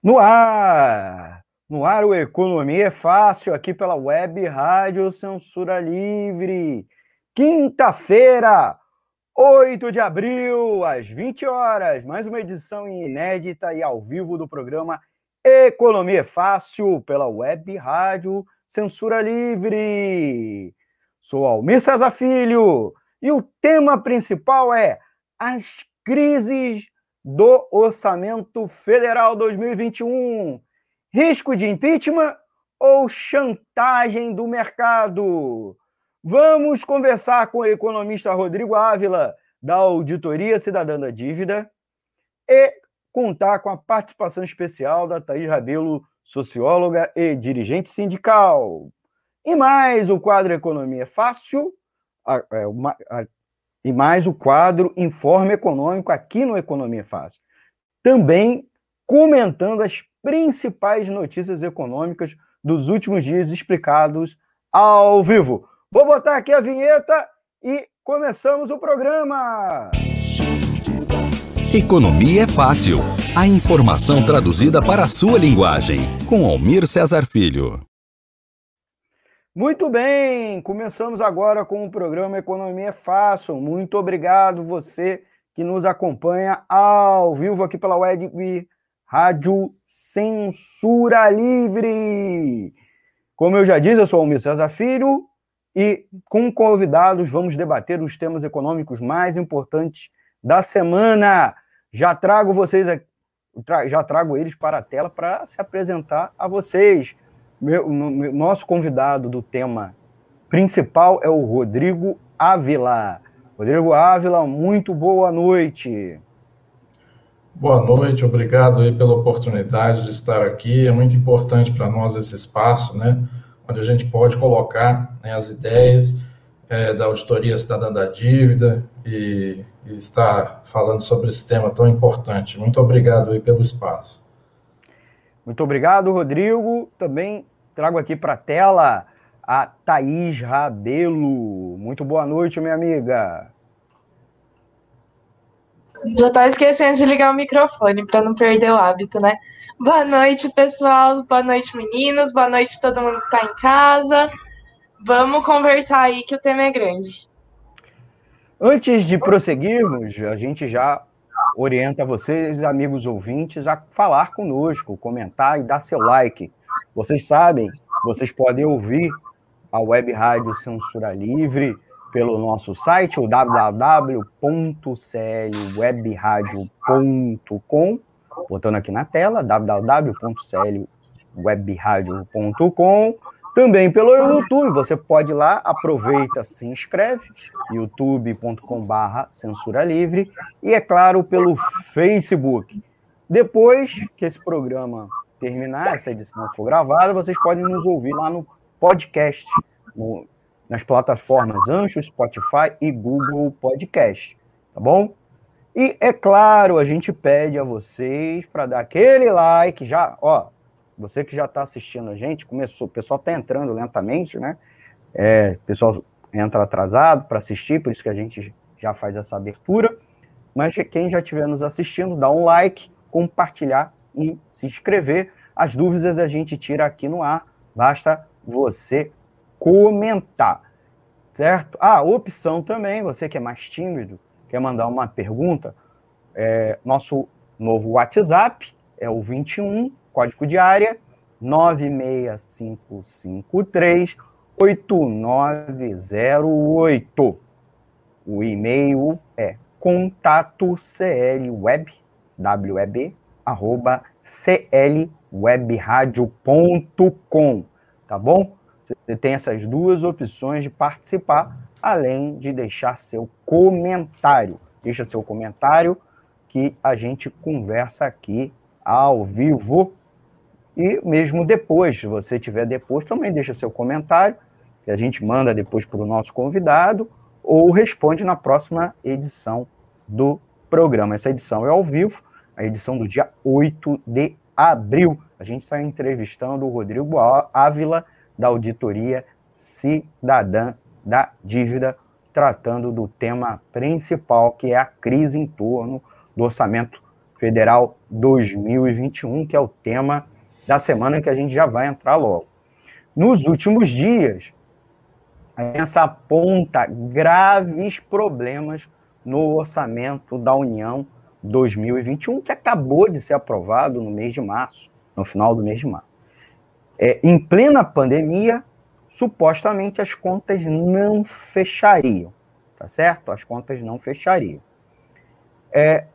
No ar! No ar, o Economia é Fácil, aqui pela Web Rádio Censura Livre. Quinta-feira, 8 de abril, às 20 horas, mais uma edição inédita e ao vivo do programa Economia é Fácil, pela Web Rádio Censura Livre. Sou Almir César Filho e o tema principal é as crises do Orçamento Federal 2021. Risco de impeachment ou chantagem do mercado? Vamos conversar com o economista Rodrigo Ávila, da Auditoria Cidadã da Dívida, e contar com a participação especial da Thaís Rabelo, socióloga e dirigente sindical. E mais o quadro Economia Fácil, a, é, a, a, e mais o quadro Informe Econômico aqui no Economia Fácil. Também comentando as principais notícias econômicas dos últimos dias explicados ao vivo. Vou botar aqui a vinheta e começamos o programa. Economia é fácil. A informação traduzida para a sua linguagem. Com Almir Cesar Filho. Muito bem, começamos agora com o programa Economia é Fácil. Muito obrigado você que nos acompanha ao vivo aqui pela web Rádio Censura Livre. Como eu já disse, eu sou o Almir César Filho e com convidados vamos debater os temas econômicos mais importantes da semana. Já trago vocês, já trago eles para a tela para se apresentar a vocês. Meu, no, nosso convidado do tema principal é o Rodrigo Ávila. Rodrigo Ávila, muito boa noite. Boa noite, obrigado aí pela oportunidade de estar aqui. É muito importante para nós esse espaço, né? Onde a gente pode colocar né, as ideias é, da Auditoria Cidadã da Dívida e, e estar falando sobre esse tema tão importante. Muito obrigado aí pelo espaço. Muito obrigado, Rodrigo. Também trago aqui para a tela a Thaís Rabelo. Muito boa noite, minha amiga. Já tá esquecendo de ligar o microfone para não perder o hábito, né? Boa noite, pessoal. Boa noite, meninos. Boa noite todo mundo que está em casa. Vamos conversar aí que o tema é grande. Antes de prosseguirmos, a gente já orienta vocês, amigos ouvintes, a falar conosco, comentar e dar seu like. Vocês sabem, vocês podem ouvir a Web Rádio Censura Livre pelo nosso site, o www.clwebradio.com, botando aqui na tela, www.clwebradio.com, também pelo YouTube, você pode ir lá, aproveita, se inscreve, youtube.com.br censura livre, e é claro, pelo Facebook. Depois que esse programa terminar, essa edição for gravada, vocês podem nos ouvir lá no podcast, no, nas plataformas Ancho, Spotify e Google Podcast, tá bom? E é claro, a gente pede a vocês para dar aquele like, já, ó, você que já está assistindo a gente, começou, o pessoal está entrando lentamente, né? É, o pessoal entra atrasado para assistir, por isso que a gente já faz essa abertura. Mas quem já estiver nos assistindo, dá um like, compartilhar e se inscrever. As dúvidas a gente tira aqui no ar, basta você comentar, certo? Ah, opção também, você que é mais tímido, quer mandar uma pergunta, é, nosso novo WhatsApp é o 21, código de área 96553 8908. O e-mail é contato clweb, web, arroba clwebradio.com, tá bom? Você tem essas duas opções de participar, além de deixar seu comentário. Deixa seu comentário que a gente conversa aqui ao vivo. E mesmo depois, se você tiver depois, também deixa seu comentário, que a gente manda depois para o nosso convidado, ou responde na próxima edição do programa. Essa edição é ao vivo, a edição do dia 8 de abril. A gente está entrevistando o Rodrigo Ávila, da Auditoria Cidadã da Dívida, tratando do tema principal, que é a crise em torno do orçamento Federal 2021, que é o tema da semana que a gente já vai entrar logo. Nos últimos dias, a imprensa aponta graves problemas no orçamento da União 2021, que acabou de ser aprovado no mês de março, no final do mês de março. É, em plena pandemia, supostamente as contas não fechariam, tá certo? As contas não fechariam. É,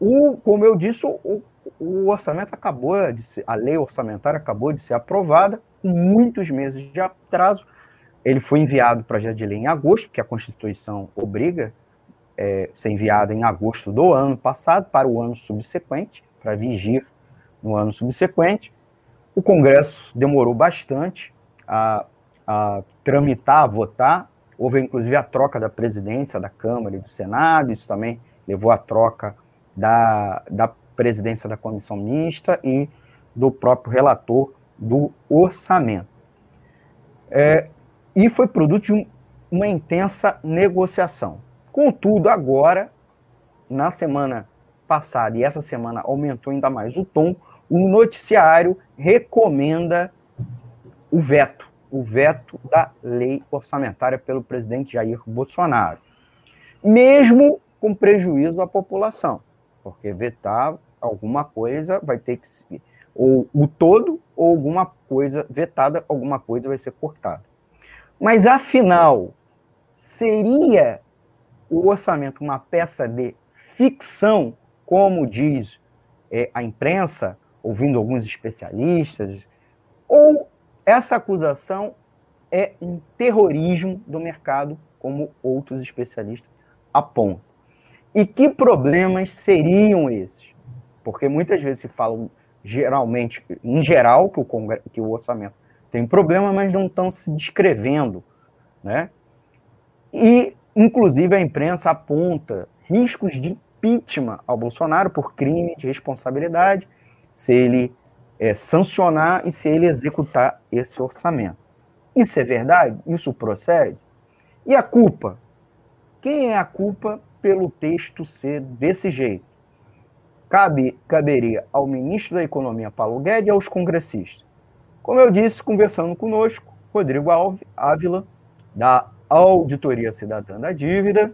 o, como eu disse, o, o orçamento acabou de ser, a lei orçamentária acabou de ser aprovada com muitos meses de atraso. Ele foi enviado para a lei em agosto, que a Constituição obriga é, ser enviado em agosto do ano passado para o ano subsequente, para vigir no ano subsequente. O Congresso demorou bastante a, a tramitar, a votar. Houve inclusive a troca da presidência da Câmara e do Senado, isso também levou à troca da, da presidência da comissão mista e do próprio relator do orçamento. É, e foi produto de um, uma intensa negociação. Contudo, agora, na semana passada e essa semana aumentou ainda mais o tom, o noticiário recomenda o veto, o veto da lei orçamentária pelo presidente Jair Bolsonaro, mesmo com prejuízo à população, porque vetar alguma coisa vai ter que ser, ou o todo, ou alguma coisa vetada, alguma coisa vai ser cortada. Mas afinal, seria o orçamento uma peça de ficção, como diz é, a imprensa, ouvindo alguns especialistas, ou essa acusação é um terrorismo do mercado, como outros especialistas apontam. E que problemas seriam esses? Porque muitas vezes se fala, geralmente, em geral, que o, que o orçamento tem problema, mas não estão se descrevendo. Né? E, inclusive, a imprensa aponta riscos de impeachment ao Bolsonaro por crime de responsabilidade se ele é, sancionar e se ele executar esse orçamento. Isso é verdade? Isso procede? E a culpa? Quem é a culpa pelo texto ser desse jeito? Cabe, caberia ao ministro da Economia, Paulo Guedes, e aos congressistas. Como eu disse, conversando conosco, Rodrigo Ávila, da Auditoria Cidadã da Dívida,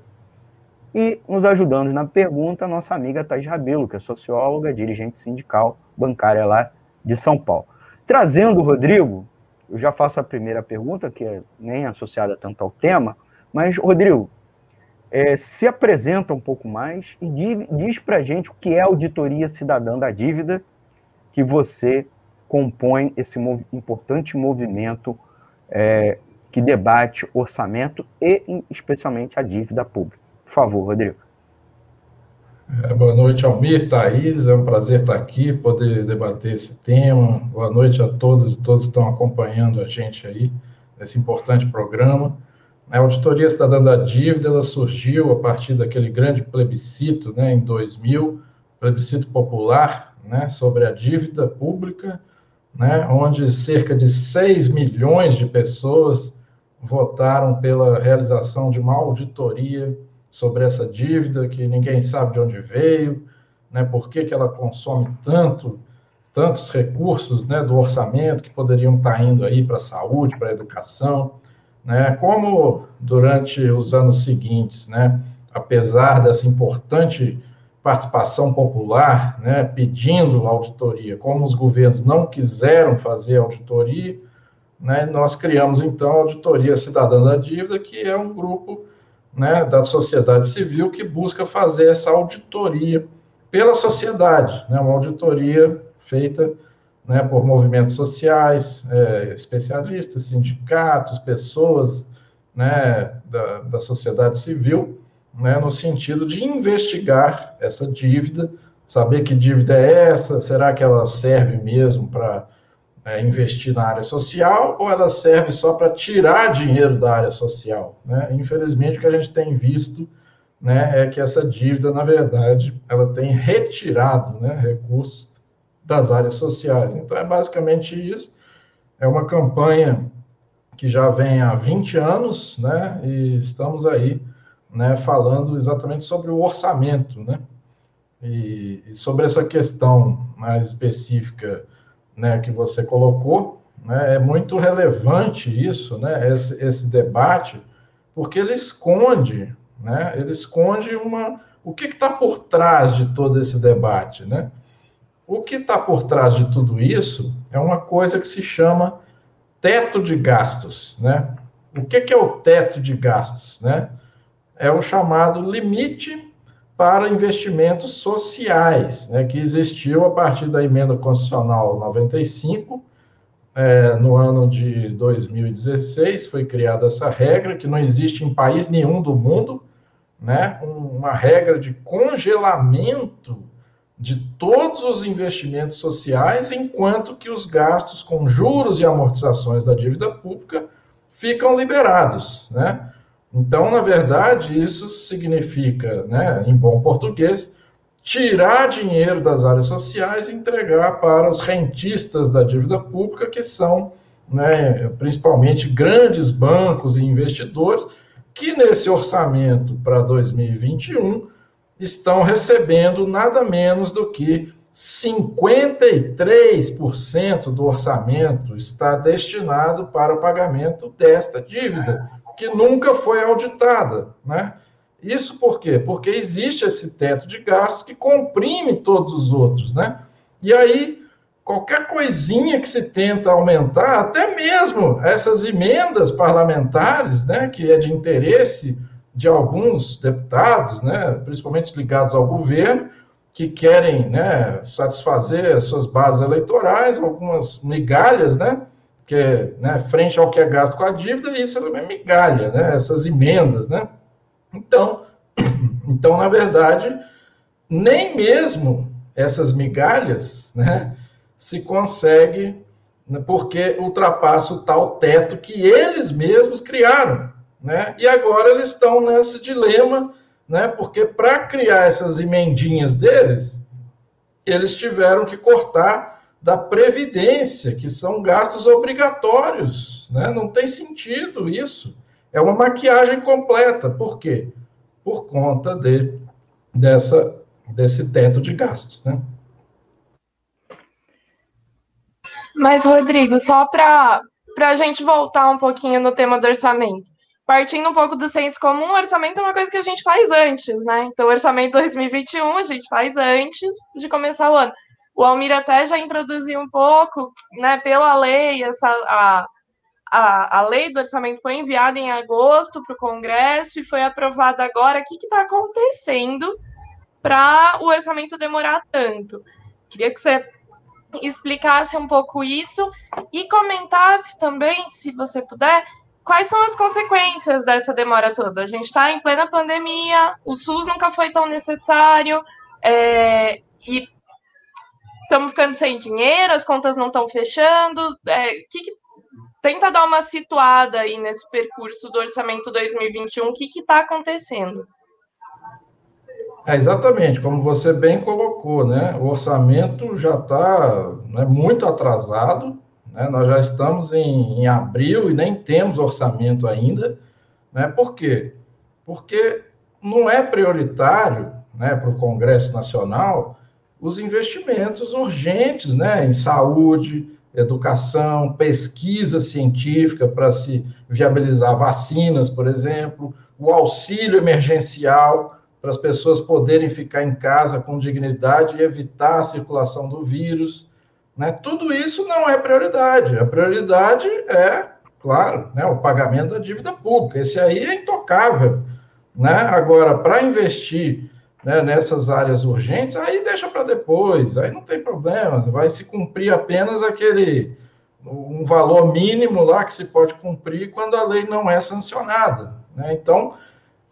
e nos ajudando na pergunta, nossa amiga Thais Rabelo, que é socióloga, dirigente sindical bancária lá de São Paulo. Trazendo o Rodrigo, eu já faço a primeira pergunta, que é nem associada tanto ao tema, mas, Rodrigo, é, se apresenta um pouco mais e diz, diz para a gente o que é a auditoria cidadã da dívida, que você compõe esse mov importante movimento é, que debate orçamento e, especialmente, a dívida pública. Por favor, Rodrigo. É, boa noite, Almir, Thaís. É um prazer estar aqui, poder debater esse tema. Boa noite a todos e todos que estão acompanhando a gente aí nesse importante programa. A Auditoria Cidadã da Dívida ela surgiu a partir daquele grande plebiscito né, em 2000, plebiscito popular né, sobre a dívida pública, né, onde cerca de 6 milhões de pessoas votaram pela realização de uma auditoria sobre essa dívida que ninguém sabe de onde veio, né, por que, que ela consome tanto, tantos recursos né, do orçamento que poderiam estar indo aí para a saúde, para a educação, né, como durante os anos seguintes, né, apesar dessa importante participação popular, né, pedindo auditoria, como os governos não quiseram fazer auditoria, né, nós criamos então a Auditoria Cidadã da Dívida, que é um grupo né, da sociedade civil que busca fazer essa auditoria pela sociedade, né, uma auditoria feita né, por movimentos sociais, é, especialistas, sindicatos, pessoas né, da, da sociedade civil, né, no sentido de investigar essa dívida, saber que dívida é essa, será que ela serve mesmo para é, investir na área social ou ela serve só para tirar dinheiro da área social? Né? Infelizmente, o que a gente tem visto né, é que essa dívida, na verdade, ela tem retirado né, recursos das áreas sociais. Então, é basicamente isso. É uma campanha que já vem há 20 anos, né, e estamos aí né, falando exatamente sobre o orçamento, né? E, e sobre essa questão mais específica né, que você colocou, né, é muito relevante isso, né, esse, esse debate, porque ele esconde, né, ele esconde uma, o que está por trás de todo esse debate, né? O que está por trás de tudo isso é uma coisa que se chama teto de gastos, né? O que, que é o teto de gastos, né? É o chamado limite para investimentos sociais, né, que existiu a partir da emenda constitucional 95, é, no ano de 2016, foi criada essa regra, que não existe em país nenhum do mundo, né, uma regra de congelamento de todos os investimentos sociais, enquanto que os gastos com juros e amortizações da dívida pública ficam liberados, né? Então, na verdade, isso significa, né, em bom português, tirar dinheiro das áreas sociais e entregar para os rentistas da dívida pública, que são né, principalmente grandes bancos e investidores, que nesse orçamento para 2021 estão recebendo nada menos do que 53% do orçamento está destinado para o pagamento desta dívida, que nunca foi auditada, né? Isso por quê? Porque existe esse teto de gastos que comprime todos os outros, né? E aí, qualquer coisinha que se tenta aumentar, até mesmo essas emendas parlamentares, né, que é de interesse de alguns deputados, né, principalmente ligados ao governo, que querem né, satisfazer as suas bases eleitorais, algumas migalhas, né, que né, frente ao que é gasto com a dívida, isso é migalha, né, essas emendas, né. Então, então, na verdade, nem mesmo essas migalhas, né, se consegue né, porque ultrapassa o tal teto que eles mesmos criaram, né? E agora eles estão nesse dilema né? Porque para criar essas emendinhas deles, eles tiveram que cortar da previdência, que são gastos obrigatórios, né? Não tem sentido isso. É uma maquiagem completa. Por quê? Por conta de, dessa, desse teto de gastos, né? Mas, Rodrigo, só para a gente voltar um pouquinho no tema do orçamento partindo um pouco do senso comum, orçamento é uma coisa que a gente faz antes, né? Então, orçamento 2021 a gente faz antes de começar o ano. O Almir até já introduziu um pouco, né, pela lei, essa, a, a, a lei do orçamento foi enviada em agosto para o Congresso e foi aprovada agora. O que está acontecendo para o orçamento demorar tanto? Queria que você explicasse um pouco isso e comentasse também, se você puder, quais são as consequências dessa demora toda? A gente está em plena pandemia, o SUS nunca foi tão necessário, é, e estamos ficando sem dinheiro, as contas não estão fechando. É, que, que, tenta dar uma situada aí nesse percurso do orçamento 2021, o que está acontecendo? É, exatamente, como você bem colocou, né? O orçamento já está né, muito atrasado, né? Nós já estamos em, em, abril e nem temos orçamento ainda. Né? Por quê? Porque não é prioritário né, para o Congresso Nacional os investimentos urgentes né, em saúde, educação, pesquisa científica para se viabilizar vacinas, por exemplo, o auxílio emergencial para as pessoas poderem ficar em casa com dignidade e evitar a circulação do vírus. Né? Tudo isso não é prioridade. A prioridade é, claro, né, o pagamento da dívida pública. Esse aí é intocável. Né? Agora, para investir né, nessas áreas urgentes, aí deixa para depois, aí não tem problema, vai se cumprir apenas aquele um valor mínimo lá que se pode cumprir quando a lei não é sancionada. Né? Então,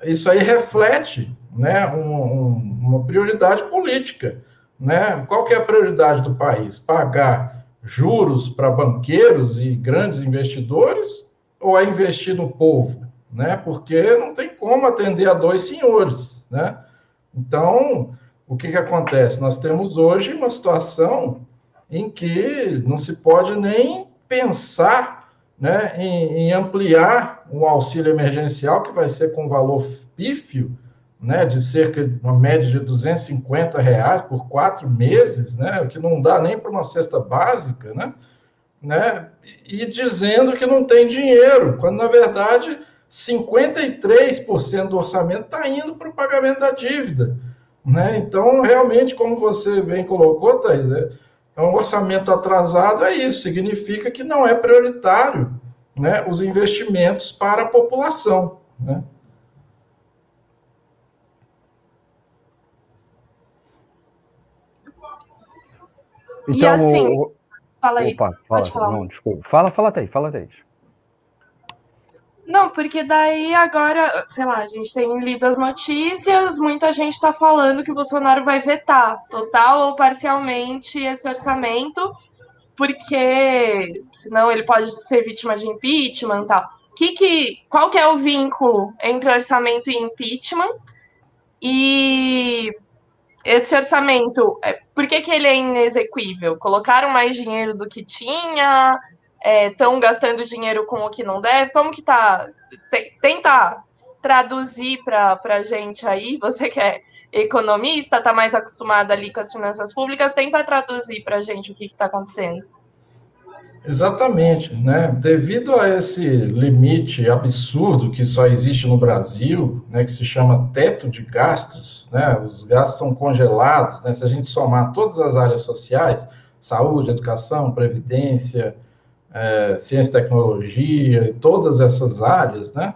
isso aí reflete né, um, um, uma prioridade política. Né? Qual que é a prioridade do país? Pagar juros para banqueiros e grandes investidores ou é investir no povo? Né? Porque não tem como atender a dois senhores. Né? Então, o que, que acontece? Nós temos hoje uma situação em que não se pode nem pensar né, em, em ampliar um auxílio emergencial que vai ser com valor pífio né, de cerca de uma média de 250 reais por quatro meses, né, o que não dá nem para uma cesta básica, né, né, e dizendo que não tem dinheiro, quando na verdade 53% do orçamento está indo para o pagamento da dívida. Né? Então, realmente, como você bem colocou, Thaís, é, é um orçamento atrasado, é isso, significa que não é prioritário né, os investimentos para a população. Né? Então, e assim, o... fala aí. Opa, fala, pode falar. Não, desculpa. Fala, fala, Thaís, fala, Thaís. Não, porque daí agora, sei lá, a gente tem lido as notícias, muita gente está falando que o Bolsonaro vai vetar, total ou parcialmente, esse orçamento, porque senão ele pode ser vítima de impeachment e tal. Que que, qual que é o vínculo entre orçamento e impeachment? E esse orçamento, é, por que, que ele é inexequível? Colocaram mais dinheiro do que tinha? Estão é, gastando dinheiro com o que não deve? Como que tá? Tenta traduzir para a gente aí, você que é economista, está mais acostumado ali com as finanças públicas, tenta traduzir para a gente o que está acontecendo. Exatamente, né? Devido a esse limite absurdo que só existe no Brasil, né, que se chama teto de gastos, né? Os gastos são congelados, né? Se a gente somar todas as áreas sociais, saúde, educação, previdência, é, ciência e tecnologia, todas essas áreas, né,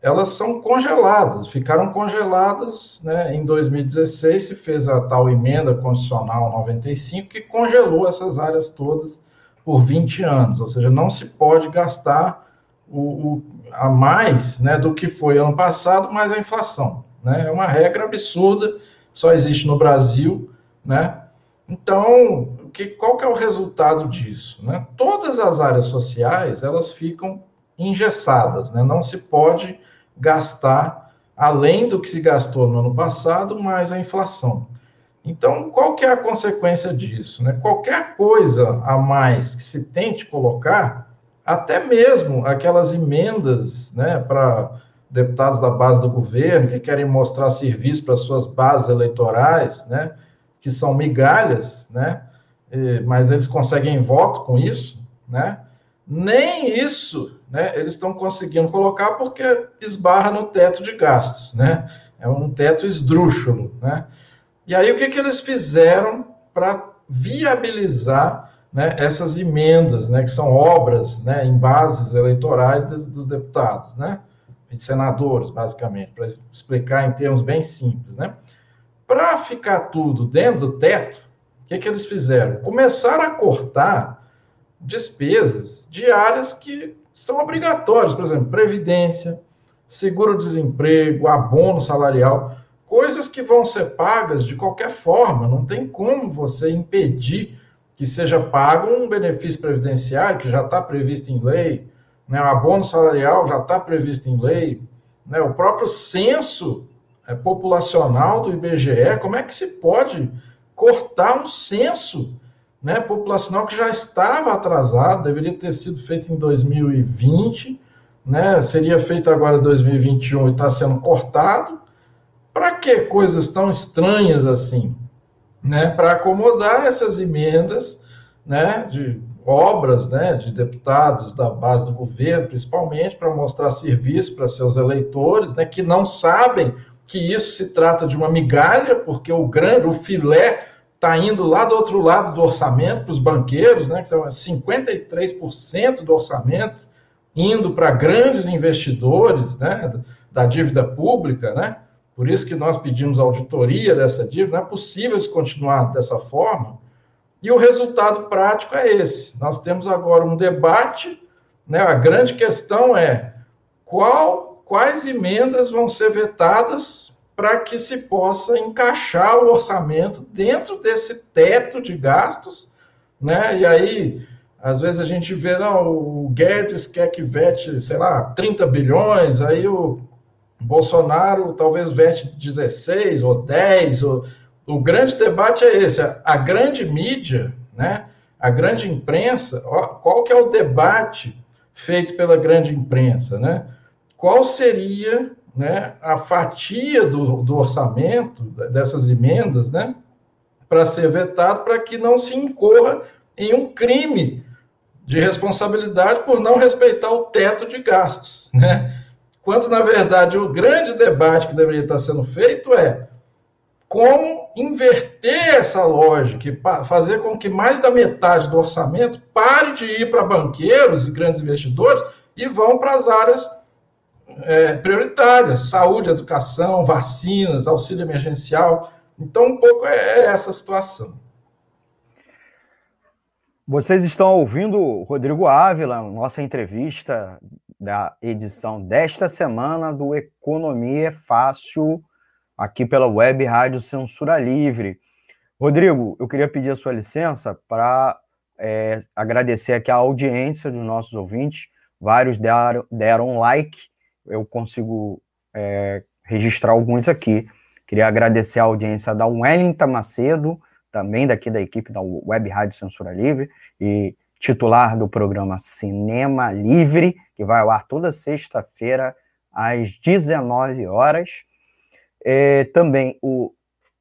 elas são congeladas, ficaram congeladas né, em 2016, se fez a tal emenda constitucional 95, que congelou essas áreas todas por 20 anos, ou seja, não se pode gastar o, o, a mais né, do que foi ano passado, mais a inflação. Né? É uma regra absurda, só existe no Brasil, né? Então, que, qual que é o resultado disso? Né? Todas as áreas sociais elas ficam engessadas, né? não se pode gastar além do que se gastou no ano passado, mais a inflação. Então, qual que é a consequência disso? Né? Qualquer coisa a mais que se tente colocar, até mesmo aquelas emendas né, para deputados da base do governo que querem mostrar serviço para suas bases eleitorais, né, que são migalhas, né, mas eles conseguem voto com isso, né? Nem isso, né? Eles estão conseguindo colocar porque esbarra no teto de gastos, né? É um teto esdrúxulo, né? E aí o que, que eles fizeram para viabilizar né, essas emendas, né, que são obras né, em bases eleitorais dos, dos deputados, né, senadores, basicamente, para explicar em termos bem simples. Né? Para ficar tudo dentro do teto, que, que eles fizeram? Começaram a cortar despesas de áreas que são obrigatórias, por exemplo, previdência, seguro-desemprego, abono salarial, coisas que vão ser pagas de qualquer forma, não tem como você impedir que seja pago um benefício previdenciário que já está previsto em lei, né? o abono salarial já está previsto em lei, né? o próprio censo é, populacional do IBGE, como é que se pode cortar um censo né, populacional que já estava atrasado, deveria ter sido feito em 2020, né, seria feito agora em 2021 e está sendo cortado. Para que coisas tão estranhas assim? Né, para acomodar essas emendas né, de obras né, de deputados da base do governo, principalmente, para mostrar serviço para seus eleitores, né, que não sabem que isso se trata de uma migalha, porque o grande, o filé está indo lá do outro lado do orçamento para os banqueiros, né, que são 53% do orçamento indo para grandes investidores né, da dívida pública, né? Por isso que nós pedimos auditoria dessa dívida, não é possível isso continuar dessa forma. E o resultado prático é esse. Nós temos agora um debate, né? A grande questão é qual, quais emendas vão ser vetadas para que se possa encaixar o orçamento dentro desse teto de gastos, né? E aí, às vezes a gente vê, não, o Guedes quer que vete, sei lá, 30 bilhões, aí o Bolsonaro talvez vete 16 ou 10. Ou... O grande debate é esse, a grande mídia, né? A grande imprensa, qual que é o debate feito pela grande imprensa, né? Qual seria né, a fatia do, do orçamento dessas emendas, né, para ser vetado, para que não se incorra em um crime de responsabilidade por não respeitar o teto de gastos, né? Quanto, na verdade, o grande debate que deveria estar sendo feito é como inverter essa lógica e fazer com que mais da metade do orçamento pare de ir para banqueiros e grandes investidores e vão para as áreas é, prioritárias, saúde, educação, vacinas, auxílio emergencial. Então, um pouco é, é essa situação. Vocês estão ouvindo Rodrigo Ávila, nossa entrevista da edição desta semana do Economia é Fácil, aqui pela Web Rádio Censura Livre. Rodrigo, eu queria pedir a sua licença para é, agradecer aqui a audiência dos nossos ouvintes. Vários deram, deram like, eu consigo é, registrar alguns aqui. Queria agradecer a audiência da Wellington Macedo, também daqui da equipe da Web Rádio Censura Livre e titular do programa Cinema Livre, que vai ao ar toda sexta-feira às 19 horas. É, também o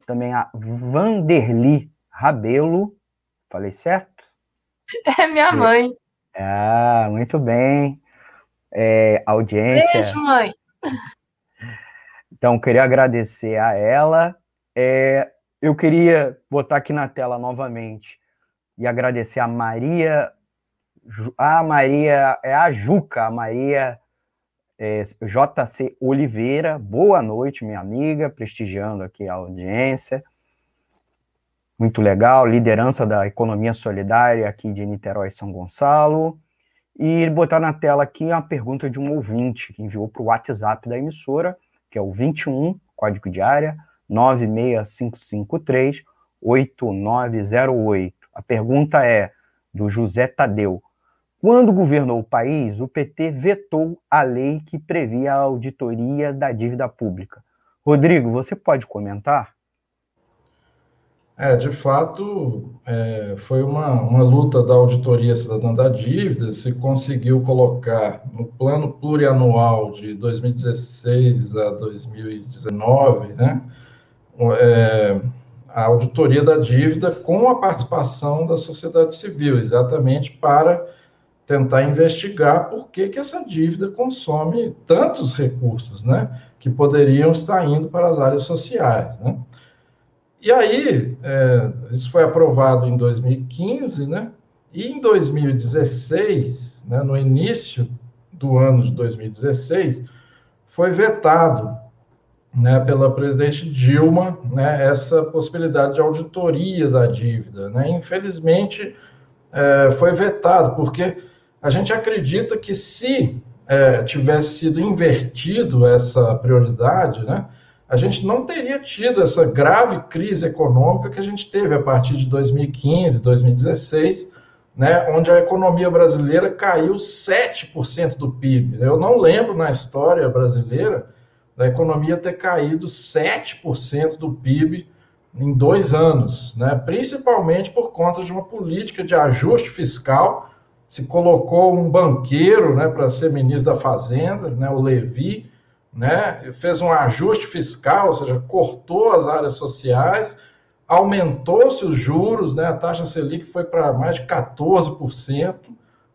também a Vanderly Rabelo, falei certo? É minha mãe. Ah, muito bem. É, audiência. Beijo, mãe. Então, queria agradecer a ela. É, eu queria botar aqui na tela novamente e agradecer a Maria, a Maria, é a Juca, a Maria é, JC Oliveira. Boa noite, minha amiga, prestigiando aqui a audiência. Muito legal, liderança da economia solidária aqui de Niterói São Gonçalo. E botar na tela aqui uma pergunta de um ouvinte que enviou para o WhatsApp da emissora, que é o 21, código de área, 96553 8908. A pergunta é do José Tadeu. Quando governou o país, o PT vetou a lei que previa a auditoria da dívida pública. Rodrigo, você pode comentar? É, de fato, é, foi uma, uma luta da auditoria cidadã da dívida, se conseguiu colocar no plano plurianual de 2016 a 2019, né, é, a auditoria da dívida com a participação da sociedade civil, exatamente para tentar investigar por que, que essa dívida consome tantos recursos, né, que poderiam estar indo para as áreas sociais, né. E aí, é, isso foi aprovado em 2015, né, e em 2016, né, no início do ano de 2016, foi vetado né, pela presidente Dilma, né, essa possibilidade de auditoria da dívida. Né? Infelizmente, é, foi vetado, porque a gente acredita que se é, tivesse sido invertido essa prioridade, né, a gente não teria tido essa grave crise econômica que a gente teve a partir de 2015, 2016, né, onde a economia brasileira caiu 7% do PIB. Eu não lembro na história brasileira da economia ter caído 7% do PIB em dois anos, né? principalmente por conta de uma política de ajuste fiscal. Se colocou um banqueiro né, para ser ministro da Fazenda, né, o Levi, né, fez um ajuste fiscal, ou seja, cortou as áreas sociais, aumentou-se os juros, né, a taxa Selic foi para mais de 14%,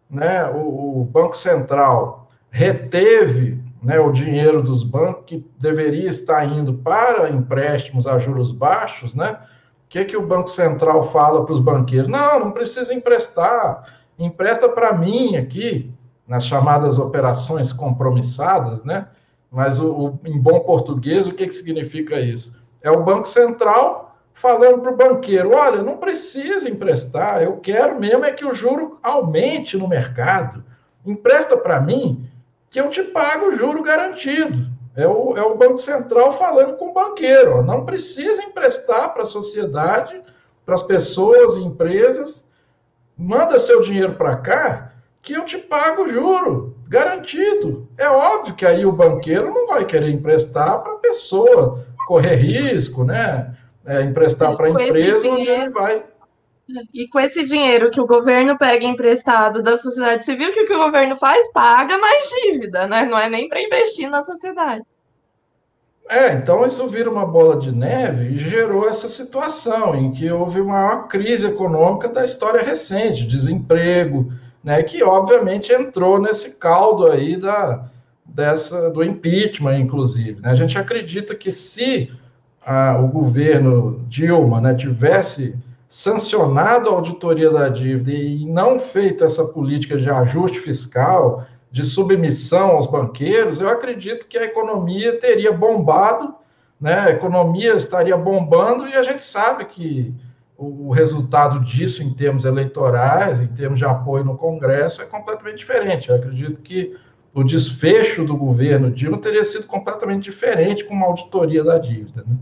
né, o, o Banco Central reteve né, o dinheiro dos bancos que deveria estar indo para empréstimos a juros baixos, né? O que, que o Banco Central fala para os banqueiros? Não, não precisa emprestar, empresta para mim aqui, nas chamadas operações compromissadas, né? Mas o, o, em bom português, o que, que significa isso? É o Banco Central falando para o banqueiro: olha, não precisa emprestar, eu quero mesmo é que o juro aumente no mercado. Empresta para mim que eu te pago o juro garantido. É o, é o Banco Central falando com o banqueiro. Ó, não precisa emprestar para a sociedade, para as pessoas e empresas. Manda seu dinheiro para cá, que eu te pago o juro garantido. É óbvio que aí o banqueiro não vai querer emprestar para a pessoa correr risco, né? É, emprestar para a empresa onde ele vai e com esse dinheiro que o governo pega emprestado da sociedade civil, o que o governo faz? Paga mais dívida, né? Não é nem para investir na sociedade. É, então isso vira uma bola de neve e gerou essa situação em que houve uma maior crise econômica da história recente, desemprego, né, que obviamente entrou nesse caldo aí da, dessa, do impeachment, inclusive. Né? A gente acredita que se a, o governo Dilma né, tivesse sancionado a auditoria da dívida e não feito essa política de ajuste fiscal, de submissão aos banqueiros, eu acredito que a economia teria bombado, né? a economia estaria bombando e a gente sabe que o resultado disso em termos eleitorais, em termos de apoio no Congresso, é completamente diferente. Eu acredito que o desfecho do governo Dilma teria sido completamente diferente com uma auditoria da dívida. Né?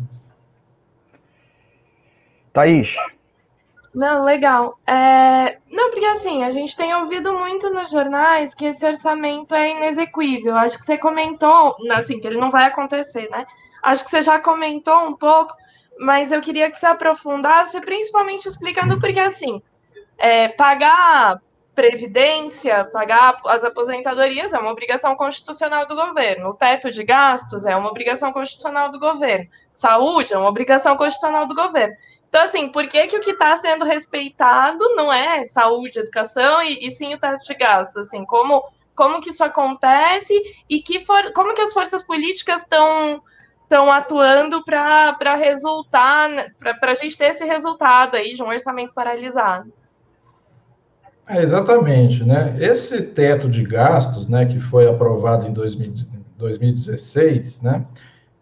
Thaís. Não, legal. É... Não, porque assim, a gente tem ouvido muito nos jornais que esse orçamento é inexequível. Acho que você comentou, assim, que ele não vai acontecer, né? Acho que você já comentou um pouco, mas eu queria que você aprofundasse, principalmente explicando porque, assim, é, pagar previdência, pagar as aposentadorias é uma obrigação constitucional do governo. O teto de gastos é uma obrigação constitucional do governo. Saúde é uma obrigação constitucional do governo. Então, assim, por que, que o que está sendo respeitado não é saúde, educação e, e, sim o teto de gastos? Assim, como, como que isso acontece e que for, como que as forças políticas estão estão atuando para resultar, para a gente ter esse resultado aí de um orçamento paralisado. É, exatamente, né? Esse teto de gastos, né, que foi aprovado em 2000, 2016, né,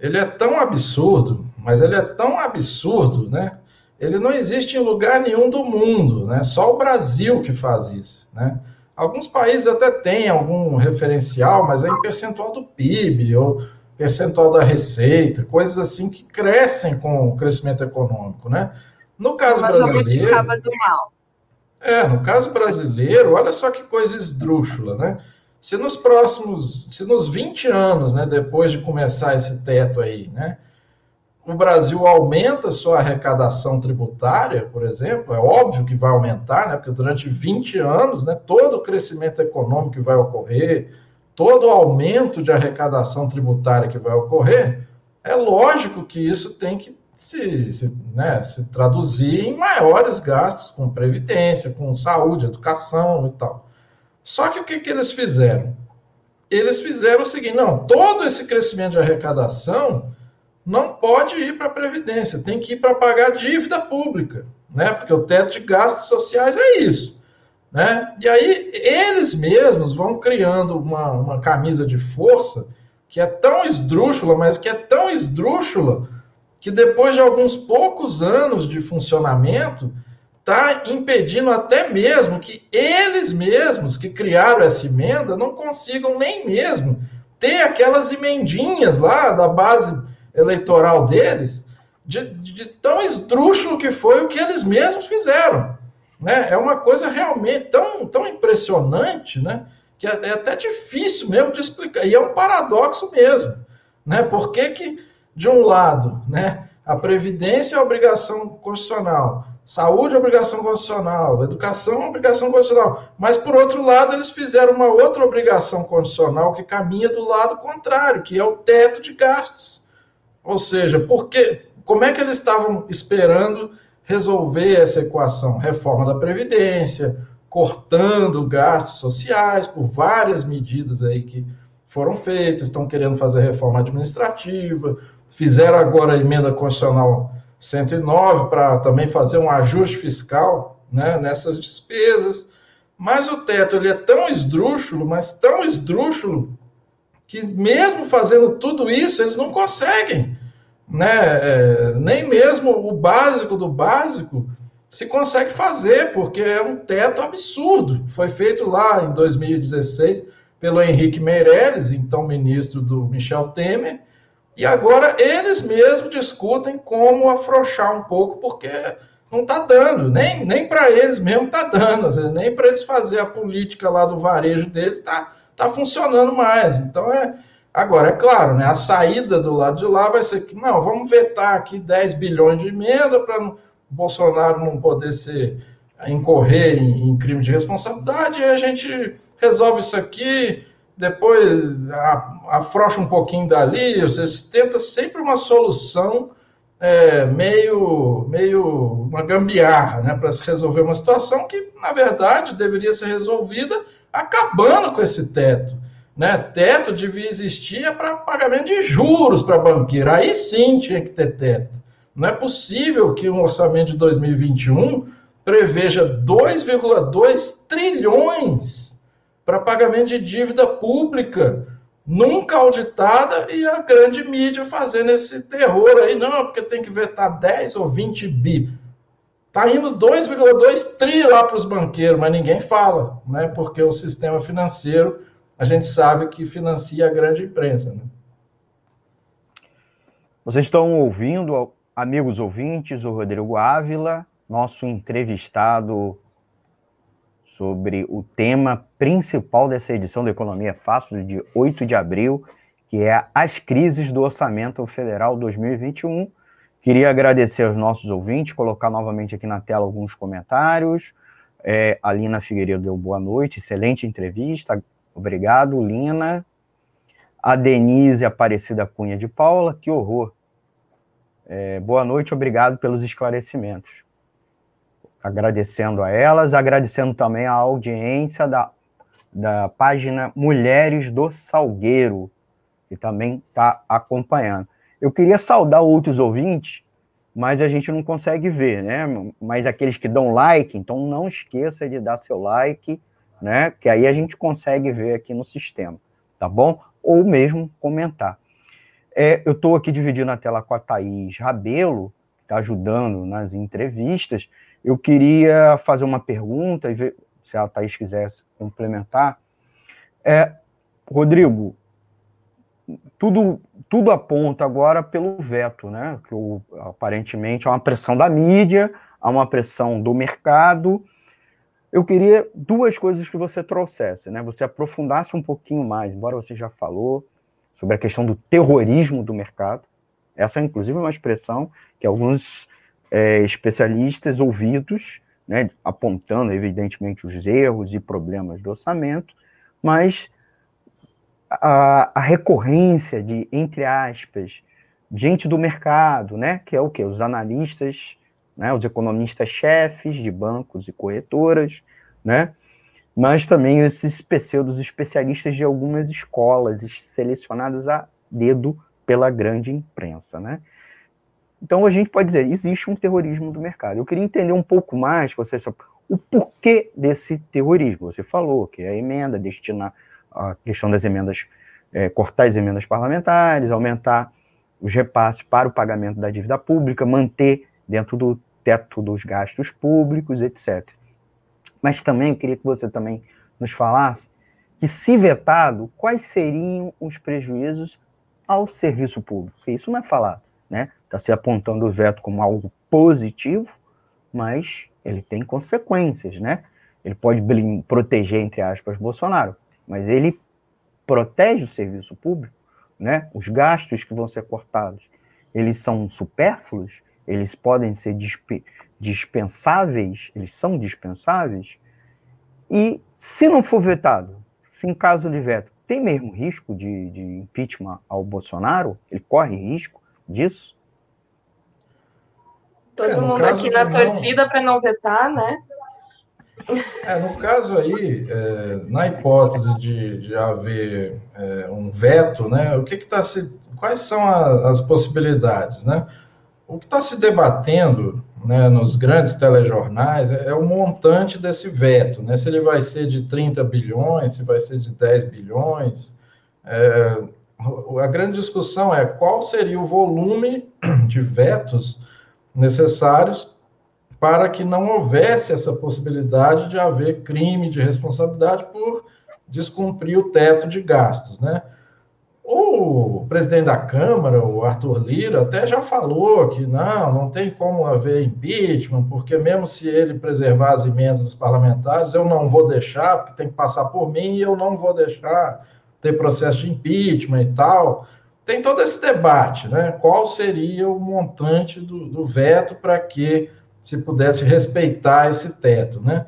ele é tão absurdo, mas ele é tão absurdo, né, ele não existe em lugar nenhum do mundo, né? Só o Brasil que faz isso, né? Alguns países até têm algum referencial, mas é em percentual do PIB ou percentual da receita, coisas assim que crescem com o crescimento econômico, né? No caso Mas brasileiro, do mal. É, no caso brasileiro, olha só que coisa esdrúxula, né? Se nos próximos, se nos 20 anos, né, depois de começar esse teto aí, né, o Brasil aumenta sua arrecadação tributária, por exemplo, é óbvio que vai aumentar, né, porque durante 20 anos, né, todo o crescimento econômico que vai ocorrer, todo o aumento de arrecadação tributária que vai ocorrer, é lógico que isso tem que se, se, né, se traduzir em maiores gastos com previdência, com saúde, educação e tal. Só que o que, que eles fizeram? Eles fizeram o seguinte: não, todo esse crescimento de arrecadação não pode ir para a Previdência, tem que ir para pagar dívida pública, né? Porque o teto de gastos sociais é isso. Né? E aí eles mesmos vão criando uma, uma camisa de força que é tão esdrúxula, mas que é tão esdrúxula que depois de alguns poucos anos de funcionamento está impedindo até mesmo que eles mesmos que criaram essa emenda não consigam nem mesmo ter aquelas emendinhas lá da base eleitoral deles de, de tão esdrúxulo que foi o que eles mesmos fizeram. Né? É uma coisa realmente tão, tão impressionante, né? que é, é até difícil mesmo de explicar. E é um paradoxo mesmo. Né? Por que, que de um lado, né, a Previdência é obrigação constitucional, saúde é obrigação constitucional, educação é obrigação constitucional, mas por outro lado eles fizeram uma outra obrigação constitucional que caminha do lado contrário, que é o teto de gastos. Ou seja, porque, como é que eles estavam esperando resolver essa equação, reforma da Previdência, cortando gastos sociais por várias medidas aí que foram feitas, estão querendo fazer reforma administrativa, fizeram agora a emenda constitucional 109 para também fazer um ajuste fiscal né, nessas despesas. Mas o teto ele é tão esdrúxulo, mas tão esdrúxulo, que mesmo fazendo tudo isso, eles não conseguem né, é, nem mesmo o básico do básico se consegue fazer, porque é um teto absurdo. Foi feito lá em 2016 pelo Henrique Meirelles, então ministro do Michel Temer, e agora eles mesmos discutem como afrouxar um pouco, porque não está dando, nem, nem para eles mesmo está dando, nem para eles fazer a política lá do varejo deles está tá funcionando mais. Então é, Agora, é claro, né, a saída do lado de lá vai ser que, não, vamos vetar aqui 10 bilhões de emenda para o Bolsonaro não poder ser, incorrer em, em, crime de responsabilidade, e a gente resolve isso aqui depois afrouxa um pouquinho dali, você tenta sempre uma solução é, meio, meio uma gambiarra, né, para resolver uma situação que, na verdade, deveria ser resolvida acabando com esse teto. Né? Teto devia existir é para pagamento de juros para banqueiro, aí sim tinha que ter teto. Não é possível que um orçamento de 2021 preveja 2,2 trilhões para pagamento de dívida pública, nunca auditada, e a grande mídia fazendo esse terror aí, não, porque tem que vetar 10 ou 20 bi. Está indo 2,2 tri lá para os banqueiros, mas ninguém fala, né? porque o sistema financeiro, a gente sabe que financia a grande imprensa. Né? Vocês estão ouvindo amigos ouvintes, o Rodrigo Ávila, nosso entrevistado sobre o tema principal dessa edição da Economia Fácil, de 8 de abril, que é as crises do Orçamento Federal 2021. Queria agradecer aos nossos ouvintes, colocar novamente aqui na tela alguns comentários. É, a Lina Figueiredo deu boa noite, excelente entrevista. Obrigado, Lina. A Denise Aparecida Cunha de Paula, que horror. É, boa noite, obrigado pelos esclarecimentos. Agradecendo a elas, agradecendo também a audiência da, da página Mulheres do Salgueiro, que também está acompanhando. Eu queria saudar outros ouvintes, mas a gente não consegue ver, né? Mas aqueles que dão like, então não esqueça de dar seu like, né? Que aí a gente consegue ver aqui no sistema, tá bom? Ou mesmo comentar. É, eu estou aqui dividindo a tela com a Thaís Rabelo, que está ajudando nas entrevistas. Eu queria fazer uma pergunta e ver se a Thaís quisesse complementar. É, Rodrigo, tudo, tudo aponta agora pelo veto, né? Que o, aparentemente há uma pressão da mídia, há uma pressão do mercado. Eu queria duas coisas que você trouxesse, né? Você aprofundasse um pouquinho mais, embora você já falou, sobre a questão do terrorismo do mercado. Essa é, inclusive, uma expressão que alguns é, especialistas ouvidos, né, apontando, evidentemente, os erros e problemas do orçamento, mas a, a recorrência de, entre aspas, gente do mercado, né, que é o que? Os analistas, né, os economistas-chefes de bancos e corretoras, né, mas também esses pseudos especialistas de algumas escolas selecionadas a dedo pela grande imprensa, né? Então a gente pode dizer, existe um terrorismo do mercado. Eu queria entender um pouco mais, você o porquê desse terrorismo. Você falou que a emenda, destinar a questão das emendas, é, cortar as emendas parlamentares, aumentar os repasses para o pagamento da dívida pública, manter dentro do teto dos gastos públicos, etc. Mas também eu queria que você também nos falasse que, se vetado, quais seriam os prejuízos ao serviço público? Isso não é falado, né? Está se apontando o veto como algo positivo, mas ele tem consequências, né? Ele pode proteger, entre aspas, Bolsonaro, mas ele protege o serviço público, né? Os gastos que vão ser cortados, eles são supérfluos, eles podem ser dispensáveis, eles são dispensáveis, e se não for vetado, se em caso de veto, tem mesmo risco de, de impeachment ao Bolsonaro? Ele corre risco disso? Todo é, mundo aqui na não... torcida para não vetar, né? É, no caso aí, é, na hipótese de, de haver é, um veto, né, o que está se, quais são a, as possibilidades, né? O que está se debatendo né, nos grandes telejornais é, é, o montante desse veto, né? Se ele vai ser de 30 bilhões, se vai ser de 10 bilhões. É, a grande discussão é qual seria o volume de vetos necessários para que não houvesse essa possibilidade de haver crime de responsabilidade por descumprir o teto de gastos, né? O presidente da Câmara, o Arthur Lira, até já falou que não, não tem como haver impeachment, porque mesmo se ele preservar as emendas dos parlamentares, eu não vou deixar, porque tem que passar por mim e eu não vou deixar ter processo de impeachment e tal. Tem todo esse debate, né? Qual seria o montante do, do veto para que se pudesse respeitar esse teto, né?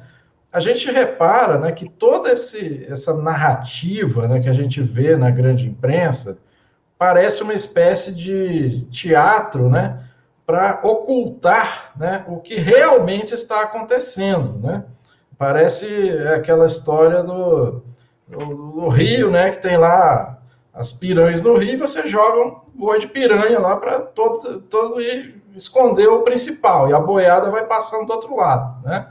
A gente repara né, que toda esse, essa narrativa né, que a gente vê na grande imprensa parece uma espécie de teatro né, para ocultar né, o que realmente está acontecendo. Né? Parece aquela história do, do, do Rio, né, que tem lá as piranhas no rio, você joga um boi de piranha lá para todo, todo esconder o principal, e a boiada vai passando do outro lado, né?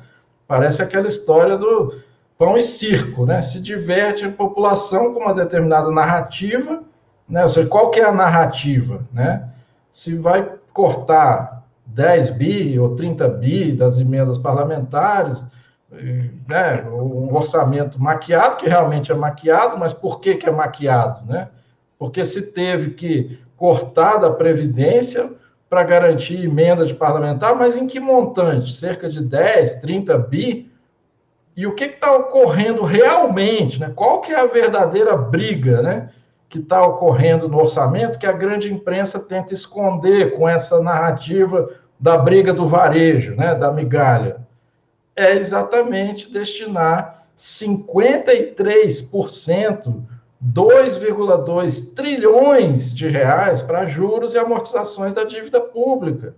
Parece aquela história do pão e circo, né? Se diverte a população com uma determinada narrativa, né? Ou seja, qual que é a narrativa, né? Se vai cortar 10 bi ou 30 bi das emendas parlamentares, né, um orçamento maquiado, que realmente é maquiado, mas por que, que é maquiado? Né? Porque se teve que cortar da Previdência para garantir emenda de parlamentar, mas em que montante? Cerca de 10, 30 bi? E o que está ocorrendo realmente? Né? Qual que é a verdadeira briga né, que está ocorrendo no orçamento que a grande imprensa tenta esconder com essa narrativa da briga do varejo, né, da migalha? é exatamente destinar 53%, 2,2 trilhões de reais para juros e amortizações da dívida pública,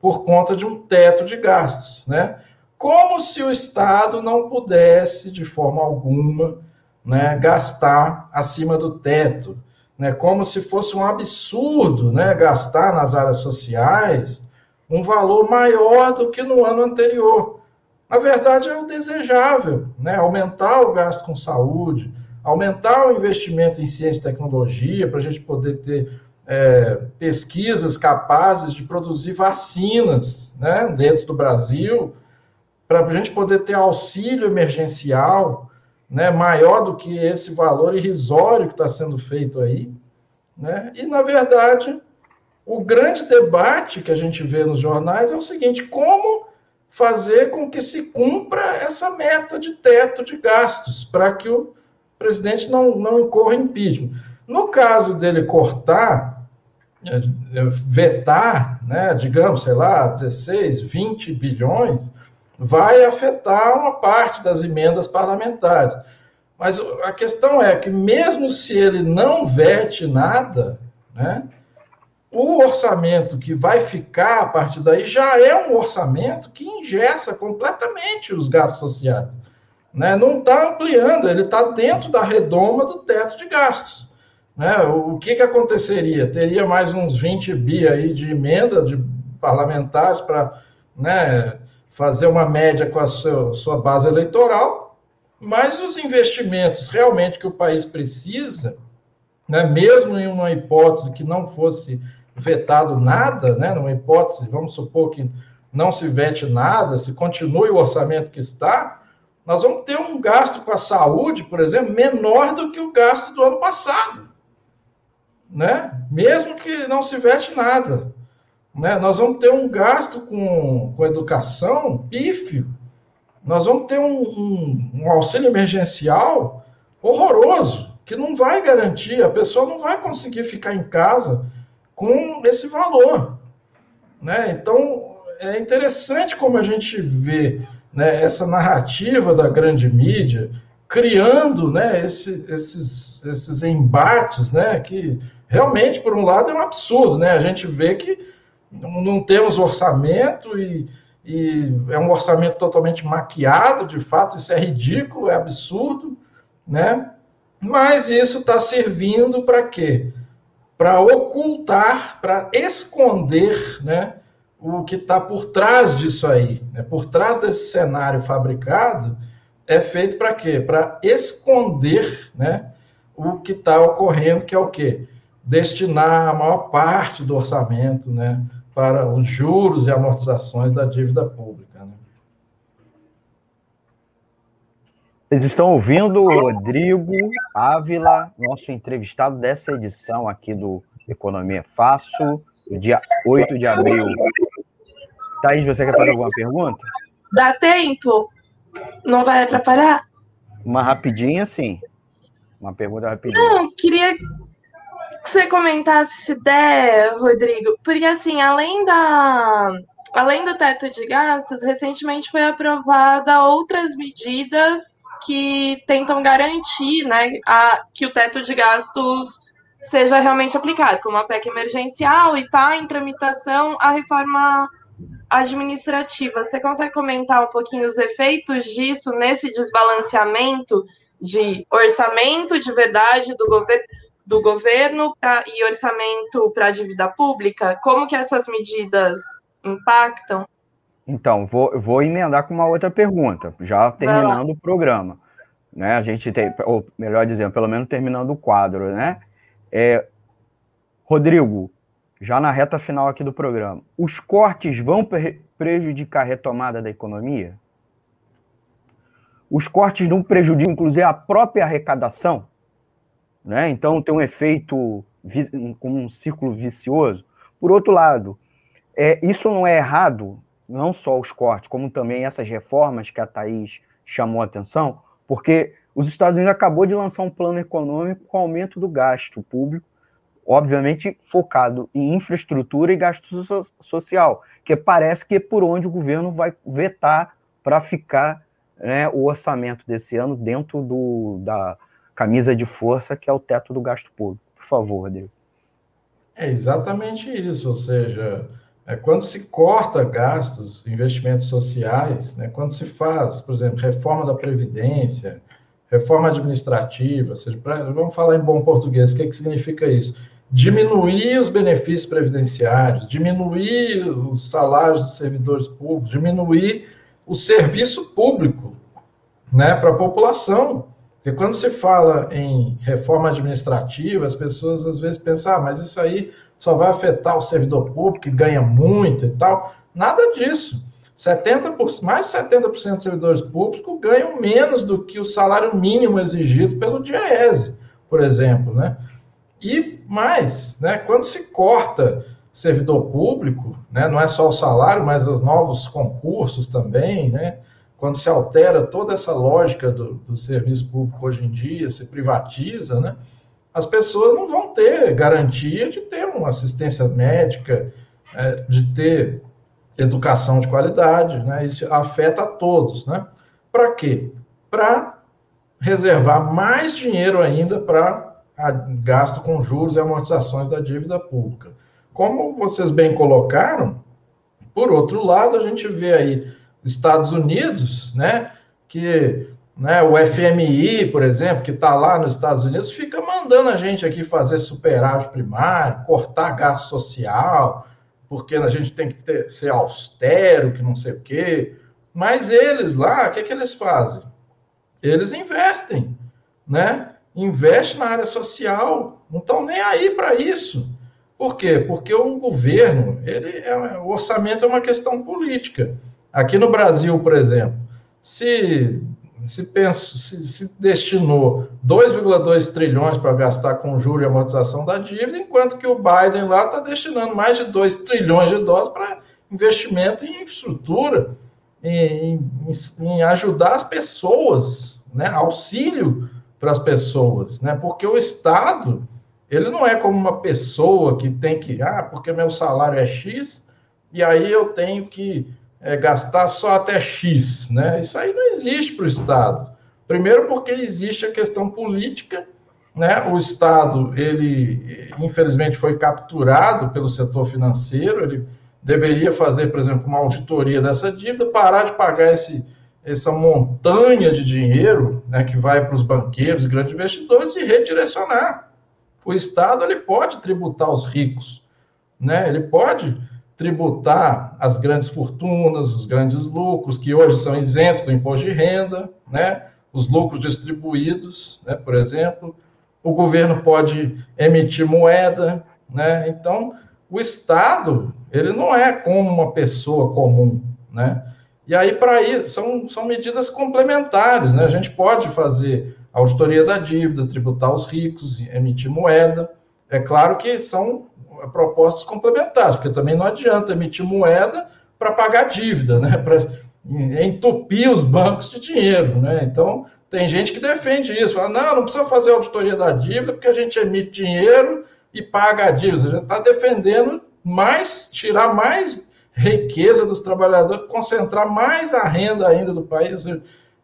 por conta de um teto de gastos, né? Como se o Estado não pudesse, de forma alguma, né, gastar acima do teto, né? Como se fosse um absurdo, né, gastar nas áreas sociais um valor maior do que no ano anterior. Na verdade, é o desejável, né? aumentar o gasto com saúde, aumentar o investimento em ciência e tecnologia, para a gente poder ter é, pesquisas capazes de produzir vacinas né? dentro do Brasil, para a gente poder ter auxílio emergencial né? maior do que esse valor irrisório que está sendo feito aí. Né? E, na verdade, o grande debate que a gente vê nos jornais é o seguinte: como fazer com que se cumpra essa meta de teto de gastos, para que o presidente não, não incorra impeachment. No caso dele cortar, é, é, vetar, né, digamos, sei lá, 16, 20 bilhões, vai afetar uma parte das emendas parlamentares. Mas a questão é que, mesmo se ele não vete nada, né, o orçamento que vai ficar a partir daí já é um orçamento que ingessa completamente os gastos sociais. Né? Não está ampliando, ele está dentro da redoma do teto de gastos. Né? O que, que aconteceria? Teria mais uns 20 bi aí de emenda de parlamentares para né, fazer uma média com a sua, sua base eleitoral, mas os investimentos realmente que o país precisa, né, mesmo em uma hipótese que não fosse vetado nada, né, numa hipótese, vamos supor que não se vete nada, se continue o orçamento que está, nós vamos ter um gasto com a saúde, por exemplo, menor do que o gasto do ano passado. Né? Mesmo que não se vete nada. Né? Nós vamos ter um gasto com, com educação pífio. Nós vamos ter um, um, um auxílio emergencial horroroso, que não vai garantir, a pessoa não vai conseguir ficar em casa com esse valor. Né? Então, é interessante como a gente vê né, essa narrativa da grande mídia criando né, esse, esses, esses embates né, que realmente, por um lado, é um absurdo. Né? A gente vê que não temos orçamento e, e é um orçamento totalmente maquiado, de fato, isso é ridículo, é absurdo, né? mas isso está servindo para quê? para ocultar, para esconder né, o que está por trás disso aí. Né? Por trás desse cenário fabricado, é feito para quê? Para esconder né, o que está ocorrendo, que é o quê? Destinar a maior parte do orçamento né, para os juros e amortizações da dívida pública. Né? Vocês estão ouvindo o Rodrigo Ávila, nosso entrevistado dessa edição aqui do Economia Fácil, dia 8 de abril. Thaís, você quer fazer alguma pergunta? Dá tempo? Não vai atrapalhar? Uma rapidinha, sim. Uma pergunta rapidinha. Não, queria que você comentasse se der, Rodrigo, porque assim, além da além do teto de gastos, recentemente foi aprovada outras medidas que tentam garantir né, a, que o teto de gastos seja realmente aplicado, como a PEC emergencial e está em tramitação a reforma administrativa. Você consegue comentar um pouquinho os efeitos disso nesse desbalanceamento de orçamento de verdade do, gover do governo pra, e orçamento para a dívida pública? Como que essas medidas impactam? Então, vou, vou emendar com uma outra pergunta, já terminando o programa. Né? A gente tem, ou melhor dizendo, pelo menos terminando o quadro, né? É, Rodrigo, já na reta final aqui do programa, os cortes vão prejudicar a retomada da economia? Os cortes não prejudicam, inclusive, a própria arrecadação? Né? Então, tem um efeito como um círculo vicioso. Por outro lado, é, isso não é errado, não só os cortes, como também essas reformas que a Thaís chamou a atenção, porque os Estados Unidos acabou de lançar um plano econômico com aumento do gasto público, obviamente focado em infraestrutura e gasto so social, que parece que é por onde o governo vai vetar para ficar né, o orçamento desse ano dentro do, da camisa de força, que é o teto do gasto público. Por favor, Rodrigo. É exatamente isso, ou seja, é, quando se corta gastos, investimentos sociais, né, quando se faz, por exemplo, reforma da Previdência, reforma administrativa, ou seja, pra, vamos falar em bom português, o que, que significa isso? Diminuir os benefícios previdenciários, diminuir os salários dos servidores públicos, diminuir o serviço público né, para a população. Porque quando se fala em reforma administrativa, as pessoas às vezes pensam, ah, mas isso aí só vai afetar o servidor público que ganha muito e tal. Nada disso. 70%, mais de 70% dos servidores públicos ganham menos do que o salário mínimo exigido pelo DIEESE, por exemplo, né? E mais, né, quando se corta servidor público, né, não é só o salário, mas os novos concursos também, né? Quando se altera toda essa lógica do, do serviço público hoje em dia, se privatiza, né? as pessoas não vão ter garantia de ter uma assistência médica, é, de ter educação de qualidade, né? Isso afeta a todos, né? Para quê? Para reservar mais dinheiro ainda para gasto com juros e amortizações da dívida pública. Como vocês bem colocaram, por outro lado, a gente vê aí Estados Unidos, né, que né, o FMI, por exemplo, que está lá nos Estados Unidos, fica mandando a gente aqui fazer superávit primário, cortar gasto social, porque a gente tem que ter, ser austero, que não sei o quê. Mas eles lá, o que, que eles fazem? Eles investem, né? Investem na área social, não estão nem aí para isso. Por quê? Porque o governo, ele é, o orçamento é uma questão política. Aqui no Brasil, por exemplo, se se, penso, se, se destinou 2,2 trilhões para gastar com juros e amortização da dívida, enquanto que o Biden lá está destinando mais de 2 trilhões de dólares para investimento em infraestrutura, em, em, em, ajudar as pessoas, né? auxílio para as pessoas, né? porque o Estado ele não é como uma pessoa que tem que, ah, porque meu salário é X, e aí eu tenho que é, gastar só até X, né? Isso aí não existe para o Estado. Primeiro porque existe a questão política, né? O Estado, ele infelizmente foi capturado pelo setor financeiro, ele deveria fazer, por exemplo, uma auditoria dessa dívida, parar de pagar esse, essa montanha de dinheiro né, que vai para os banqueiros grandes investidores e redirecionar. O Estado ele pode tributar os ricos, né? ele pode tributar as grandes fortunas, os grandes lucros, que hoje são isentos do imposto de renda, né? os lucros distribuídos, né? por exemplo. O governo pode emitir moeda. Né? Então, o Estado ele não é como uma pessoa comum. Né? E aí, para isso, são, são medidas complementares. Né? A gente pode fazer auditoria da dívida, tributar os ricos, emitir moeda. É claro que são propostas complementares, porque também não adianta emitir moeda para pagar dívida, né? para entupir os bancos de dinheiro. Né? Então, tem gente que defende isso, fala, não, não precisa fazer auditoria da dívida, porque a gente emite dinheiro e paga a dívida. A gente está defendendo mais, tirar mais riqueza dos trabalhadores, concentrar mais a renda ainda do país.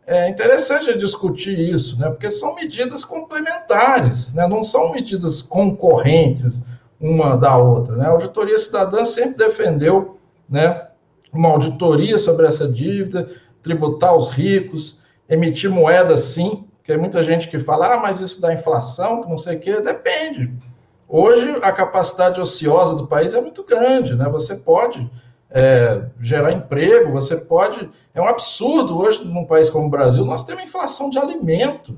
É interessante discutir isso, né? porque são medidas complementares, né? não são medidas concorrentes uma da outra. Né? A Auditoria Cidadã sempre defendeu né, uma auditoria sobre essa dívida, tributar os ricos, emitir moeda sim, porque muita gente que fala, ah, mas isso dá inflação, que não sei o quê, depende. Hoje a capacidade ociosa do país é muito grande, né? Você pode é, gerar emprego, você pode. É um absurdo hoje, num país como o Brasil, nós temos inflação de alimento.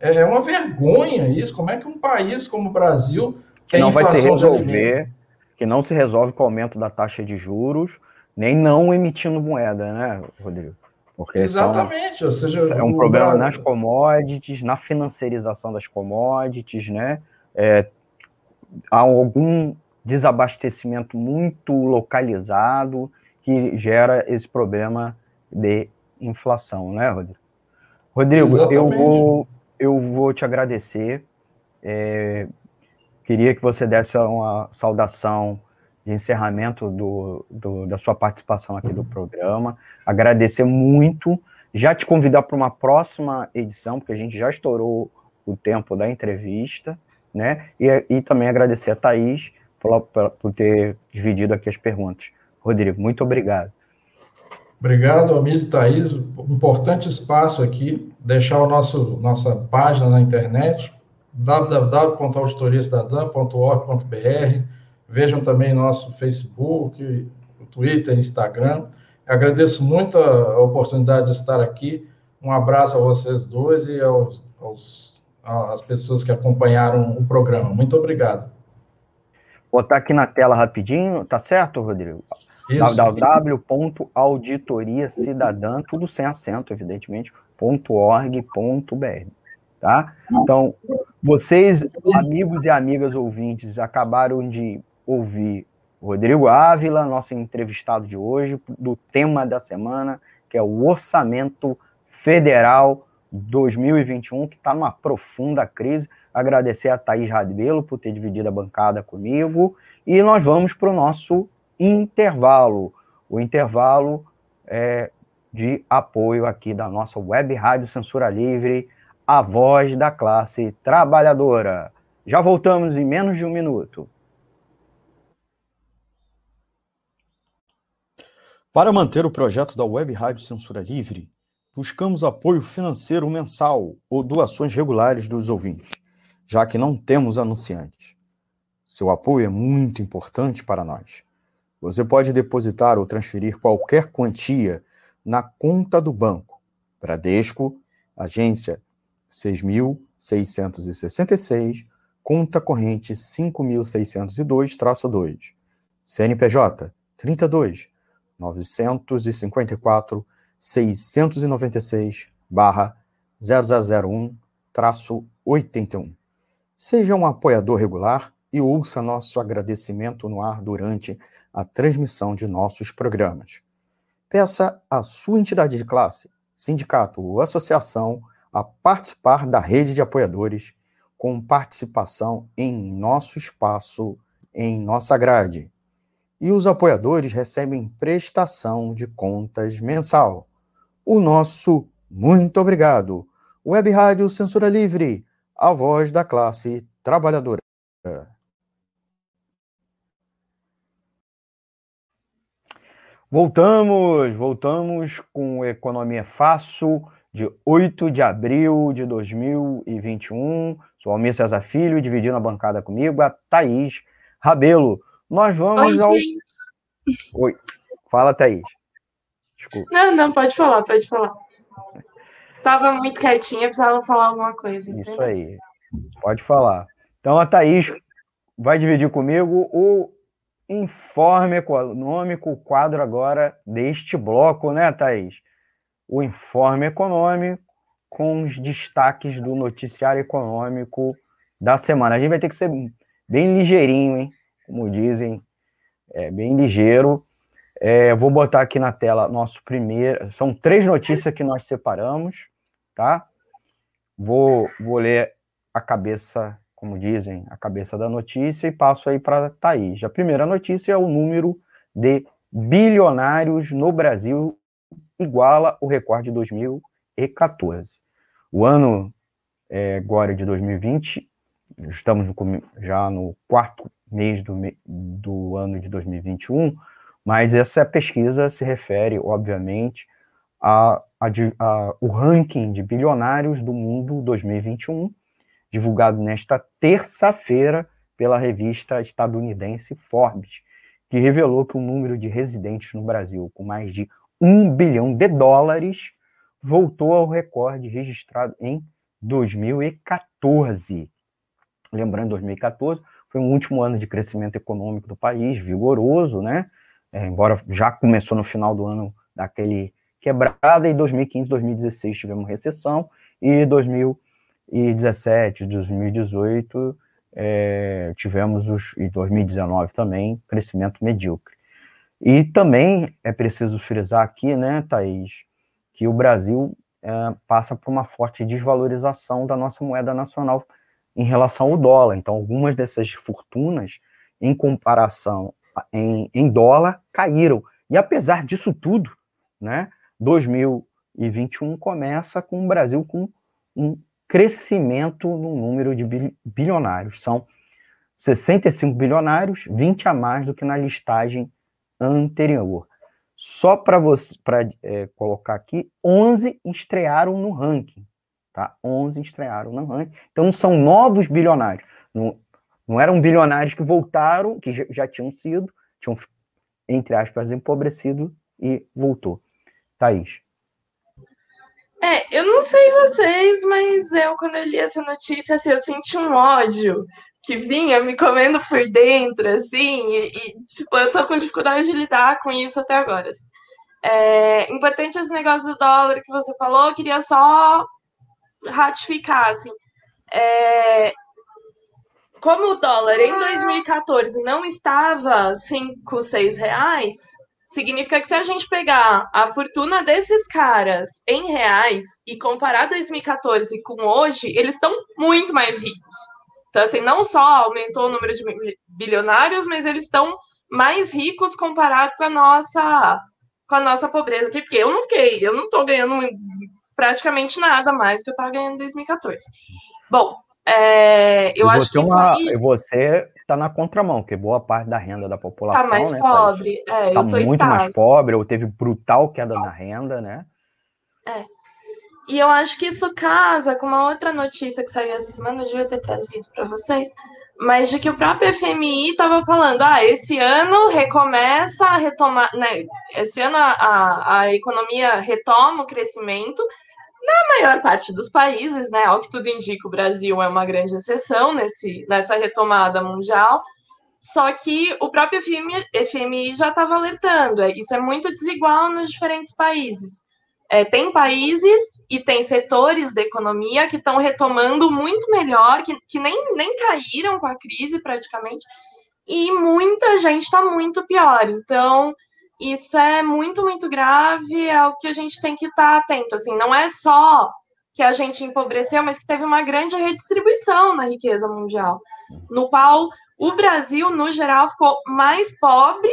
É uma vergonha isso. Como é que um país como o Brasil que não vai se resolver, que não se resolve com o aumento da taxa de juros, nem não emitindo moeda, né, Rodrigo? Porque Exatamente, são, ou seja, é um problema nas commodities, na financiarização das commodities, né? É, há algum desabastecimento muito localizado que gera esse problema de inflação, né, Rodrigo? Rodrigo, eu vou, eu vou te agradecer. É, queria que você desse uma saudação de encerramento do, do, da sua participação aqui do programa. Agradecer muito. Já te convidar para uma próxima edição, porque a gente já estourou o tempo da entrevista né? E, e também agradecer a Thaís por, por ter dividido aqui as perguntas. Rodrigo, muito obrigado. Obrigado, Amílio e Thaís. Importante espaço aqui, deixar o nosso nossa página na internet, www.auditoriacidadã.org.br. Vejam também nosso Facebook, Twitter, Instagram. Agradeço muito a oportunidade de estar aqui. Um abraço a vocês dois e aos, aos as pessoas que acompanharam o programa. Muito obrigado. Vou botar aqui na tela rapidinho, tá certo, Rodrigo? www.auditoriacidadã, tudo sem acento, evidentemente, .org.br, tá? Então, vocês, amigos e amigas ouvintes, acabaram de ouvir Rodrigo Ávila, nosso entrevistado de hoje, do tema da semana, que é o orçamento federal 2021, que está numa profunda crise. Agradecer a Thaís Radbelo por ter dividido a bancada comigo. E nós vamos para o nosso intervalo. O intervalo é de apoio aqui da nossa web rádio Censura Livre, a voz da classe trabalhadora. Já voltamos em menos de um minuto. Para manter o projeto da Web Rádio Censura Livre, buscamos apoio financeiro mensal ou doações regulares dos ouvintes, já que não temos anunciantes. Seu apoio é muito importante para nós. Você pode depositar ou transferir qualquer quantia na conta do banco. Bradesco, agência 6.666, conta corrente 5.602-2, CNPJ 32 954 696 0001 81. Seja um apoiador regular e ouça nosso agradecimento no ar durante a transmissão de nossos programas. Peça à sua entidade de classe, sindicato ou associação a participar da rede de apoiadores com participação em nosso espaço, em nossa grade. E os apoiadores recebem prestação de contas mensal o nosso muito obrigado. Web Rádio Censura Livre, a voz da classe trabalhadora. Voltamos, voltamos com Economia Fácil, de 8 de abril de 2021. Sou Almir César Filho, dividindo a bancada comigo, a Thaís Rabelo. Nós vamos Oi, ao. Gente. Oi, fala, Thaís. Desculpa. Não, não, pode falar, pode falar. Tava muito quietinha, precisava falar alguma coisa. Entendeu? Isso aí. Pode falar. Então a Thaís vai dividir comigo o informe econômico, o quadro agora deste bloco, né, Thaís? O informe econômico com os destaques do noticiário econômico da semana. A gente vai ter que ser bem ligeirinho, hein? Como dizem, é, bem ligeiro, é, vou botar aqui na tela nosso primeiro. São três notícias que nós separamos, tá? Vou, vou ler a cabeça, como dizem, a cabeça da notícia e passo aí para Thaís. A primeira notícia é o número de bilionários no Brasil iguala o recorde de 2014. O ano é, agora de 2020, estamos no, já no quarto mês do, do ano de 2021, mas essa pesquisa se refere, obviamente, a, a, a, o ranking de bilionários do mundo 2021, divulgado nesta terça-feira pela revista estadunidense Forbes, que revelou que o número de residentes no Brasil com mais de um bilhão de dólares voltou ao recorde registrado em 2014. Lembrando, 2014 foi um último ano de crescimento econômico do país, vigoroso, né? É, embora já começou no final do ano daquele quebrada, e 2015, 2016 tivemos recessão, e 2017, 2018 é, tivemos os, e 2019 também, crescimento medíocre. E também é preciso frisar aqui, né, Thaís, que o Brasil é, passa por uma forte desvalorização da nossa moeda nacional em relação ao dólar. Então, algumas dessas fortunas, em comparação em, em dólar, caíram. E apesar disso tudo, né, 2021 começa com o Brasil com um crescimento no número de bilionários. São 65 bilionários, 20 a mais do que na listagem anterior. Só para você para é, colocar aqui, 11 estrearam no ranking, tá? 11 estrearam no ranking. Então são novos bilionários. Não, não eram bilionários que voltaram, que já, tinham sido, tinham entre aspas empobrecido e voltou. Thaís. É, eu não sei vocês, mas eu, quando eu li essa notícia, assim, eu senti um ódio que vinha me comendo por dentro, assim, e, e, tipo, eu tô com dificuldade de lidar com isso até agora. É, importante esse negócio do dólar que você falou, queria só ratificar, assim, é, como o dólar em 2014 não estava 5, 6 reais, significa que se a gente pegar a fortuna desses caras em reais e comparar 2014 com hoje, eles estão muito mais ricos. Então, assim, não só aumentou o número de bilionários, mas eles estão mais ricos comparado com a nossa com a nossa pobreza. Porque eu não fiquei, eu não estou ganhando praticamente nada mais que eu estava ganhando em 2014. Bom, é, eu acho que uma, aí... você está na contramão, que boa parte da renda da população está mais né, pobre, é, tá muito estável. mais pobre, ou teve brutal queda na renda, né? É. E eu acho que isso casa com uma outra notícia que saiu essa semana, eu devia ter trazido para vocês, mas de que o próprio FMI estava falando, ah, esse ano recomeça a retomar, né? Esse ano a, a economia retoma o crescimento na maior parte dos países, né? Ao que tudo indica, o Brasil é uma grande exceção nesse, nessa retomada mundial. Só que o próprio FMI, FMI já estava alertando, é, isso é muito desigual nos diferentes países. É, tem países e tem setores da economia que estão retomando muito melhor, que, que nem, nem caíram com a crise praticamente, e muita gente está muito pior. Então, isso é muito, muito grave, é o que a gente tem que estar tá atento. Assim, não é só que a gente empobreceu, mas que teve uma grande redistribuição na riqueza mundial, no qual o Brasil, no geral, ficou mais pobre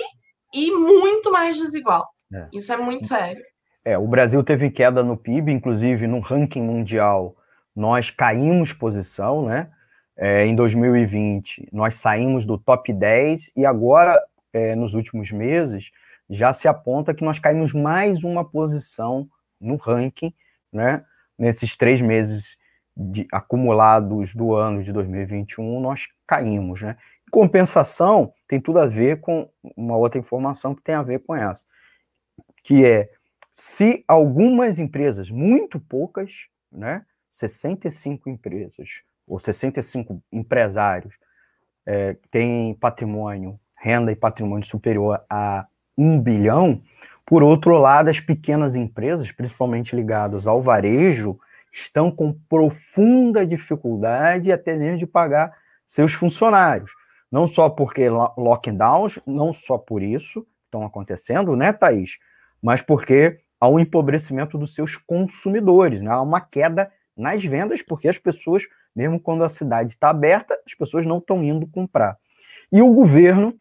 e muito mais desigual. É. Isso é muito sério. É, o Brasil teve queda no PIB, inclusive no ranking mundial, nós caímos posição, né? É, em 2020, nós saímos do top 10 e agora, é, nos últimos meses, já se aponta que nós caímos mais uma posição no ranking, né? Nesses três meses de, acumulados do ano de 2021, nós caímos, né? Compensação, tem tudo a ver com uma outra informação que tem a ver com essa, que é se algumas empresas, muito poucas, né, 65 empresas ou 65 empresários é, têm patrimônio, renda e patrimônio superior a um bilhão, por outro lado, as pequenas empresas, principalmente ligadas ao varejo, estão com profunda dificuldade até mesmo de pagar seus funcionários. Não só porque lockdowns, não só por isso estão acontecendo, né, Thaís? Mas porque há um empobrecimento dos seus consumidores, né? há uma queda nas vendas, porque as pessoas, mesmo quando a cidade está aberta, as pessoas não estão indo comprar. E o governo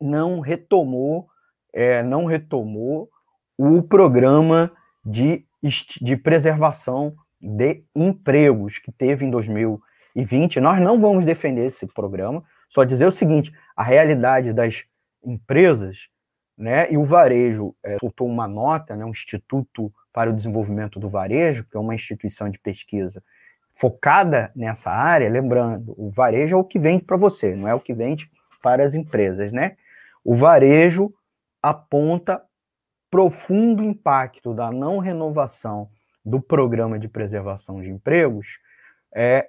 não retomou é, não retomou o programa de, de preservação de empregos que teve em 2020. Nós não vamos defender esse programa, só dizer o seguinte: a realidade das empresas, né, e o varejo é, soltou uma nota, né, um Instituto para o Desenvolvimento do Varejo, que é uma instituição de pesquisa focada nessa área, lembrando, o varejo é o que vende para você, não é o que vende para as empresas, né? O varejo aponta profundo impacto da não renovação do programa de preservação de empregos é,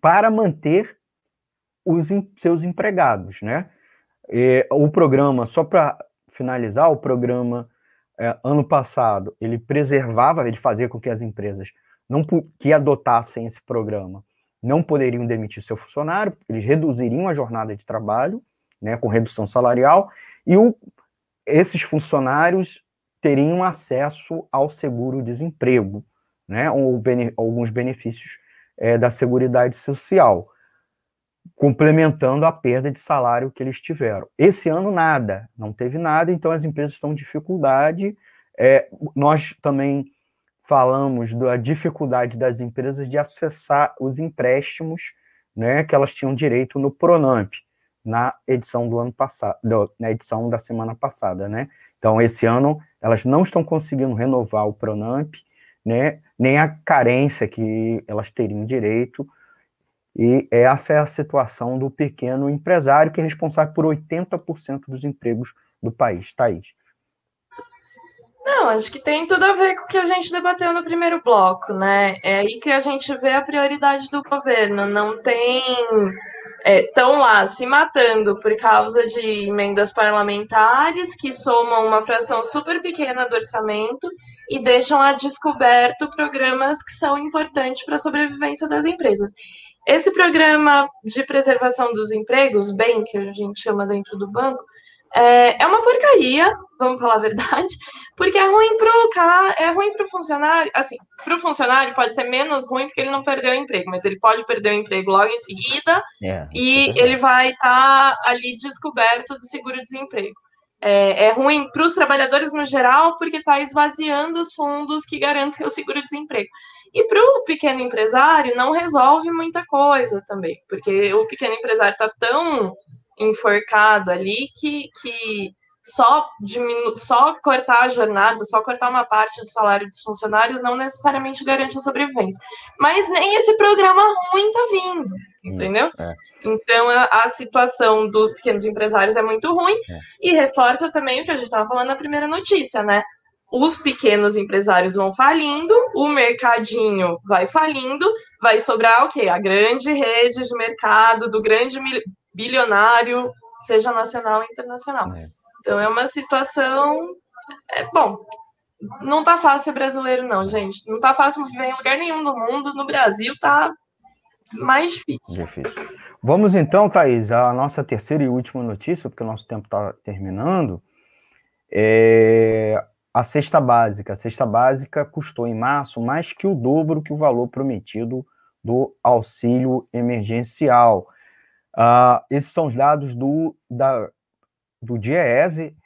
para manter os seus empregados, né? E, o programa, só para finalizar, o programa é, ano passado ele preservava, ele fazia com que as empresas não que adotassem esse programa não poderiam demitir seu funcionário, eles reduziriam a jornada de trabalho, né, com redução salarial, e o, esses funcionários teriam acesso ao seguro-desemprego, né, ou bene, alguns benefícios é, da Seguridade Social, complementando a perda de salário que eles tiveram. Esse ano, nada, não teve nada, então as empresas estão em dificuldade. É, nós também falamos da dificuldade das empresas de acessar os empréstimos né, que elas tinham direito no Pronamp na edição do ano passado, na edição da semana passada, né? Então, esse ano, elas não estão conseguindo renovar o Pronamp, né? Nem a carência que elas teriam direito. E essa é a situação do pequeno empresário, que é responsável por 80% dos empregos do país. Thaís. Não, acho que tem tudo a ver com o que a gente debateu no primeiro bloco, né? É aí que a gente vê a prioridade do governo. Não tem estão é, lá se matando por causa de emendas parlamentares que somam uma fração super pequena do orçamento e deixam a descoberto programas que são importantes para a sobrevivência das empresas. Esse programa de preservação dos empregos, bem que a gente chama dentro do banco, é, é uma porcaria, vamos falar a verdade, porque é ruim pro cara, é ruim pro funcionário, assim, pro funcionário pode ser menos ruim porque ele não perdeu o emprego, mas ele pode perder o emprego logo em seguida é, e é ele vai estar tá ali descoberto do seguro-desemprego. É, é, ruim para os trabalhadores no geral, porque está esvaziando os fundos que garantem o seguro-desemprego. E para o pequeno empresário, não resolve muita coisa também, porque o pequeno empresário está tão enforcado ali que, que só, diminu só cortar a jornada, só cortar uma parte do salário dos funcionários não necessariamente garante a sobrevivência. Mas nem esse programa ruim tá vindo, entendeu? É. Então a, a, situação dos pequenos empresários é muito ruim é. e reforça também o que a gente estava falando na primeira notícia, né? Os pequenos empresários vão falindo, o mercadinho vai falindo, vai sobrar o quê? A grande rede de mercado do grande bilionário, seja nacional ou internacional. É. Então é uma situação. É, bom, não tá fácil ser brasileiro, não, gente. Não tá fácil viver em lugar nenhum do mundo. No Brasil tá mais difícil. Difícil. Vamos então, Thaís, a nossa terceira e última notícia, porque o nosso tempo está terminando. É a cesta básica. A cesta básica custou em março mais que o dobro que o valor prometido do auxílio emergencial. Uh, esses são os dados do, da, do DIEESE,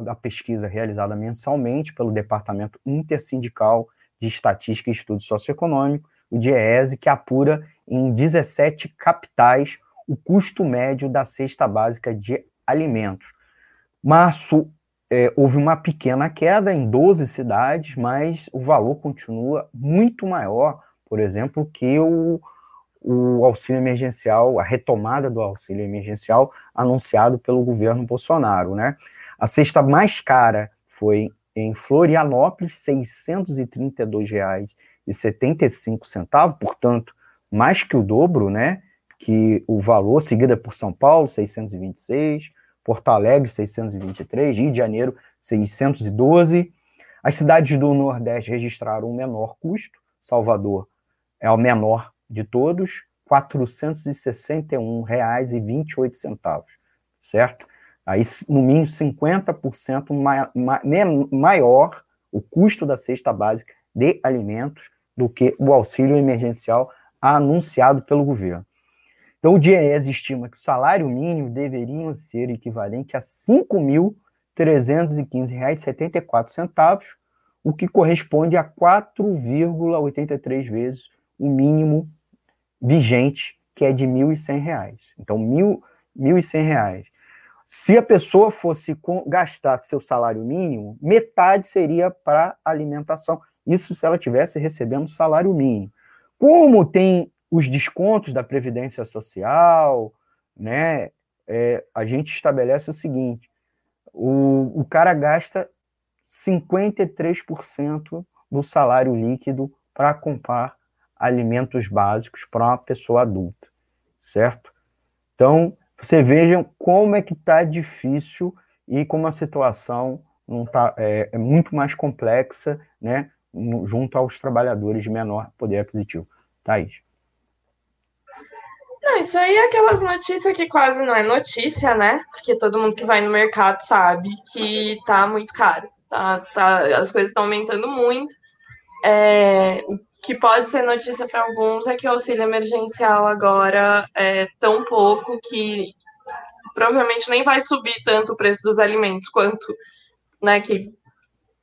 da pesquisa realizada mensalmente pelo Departamento Intersindical de Estatística e Estudo Socioeconômico, o DIEESE, que apura em 17 capitais o custo médio da cesta básica de alimentos. Março é, houve uma pequena queda em 12 cidades, mas o valor continua muito maior, por exemplo, que o, o auxílio emergencial, a retomada do auxílio emergencial anunciado pelo governo Bolsonaro, né? A cesta mais cara foi em Florianópolis, R$ 632,75, portanto, mais que o dobro, né? Que o valor, seguida por São Paulo, 626, Porto Alegre, 623, Rio de Janeiro, 612. As cidades do Nordeste registraram um menor custo, Salvador é o menor de todos, R$ 461,28, certo? Aí, no mínimo, 50% ma ma maior o custo da cesta básica de alimentos do que o auxílio emergencial anunciado pelo governo. Então, o DIEES estima que o salário mínimo deveria ser equivalente a R$ R$ 315,74, o que corresponde a 4,83 vezes o mínimo vigente, que é de R$ 1.100. Então, R$ 1.100. Se a pessoa fosse gastar seu salário mínimo, metade seria para alimentação. Isso se ela tivesse recebendo salário mínimo. Como tem os descontos da Previdência Social, né? É, a gente estabelece o seguinte: o, o cara gasta 53% do salário líquido para comprar alimentos básicos para uma pessoa adulta, certo? Então, você veja como é que está difícil e como a situação não tá, é, é muito mais complexa, né, junto aos trabalhadores de menor poder aquisitivo. Thaís. Não, isso aí é aquelas notícias que quase não é notícia, né? Porque todo mundo que vai no mercado sabe que tá muito caro. Tá, tá, as coisas estão aumentando muito. É, o que pode ser notícia para alguns é que o auxílio emergencial agora é tão pouco que provavelmente nem vai subir tanto o preço dos alimentos quanto né, que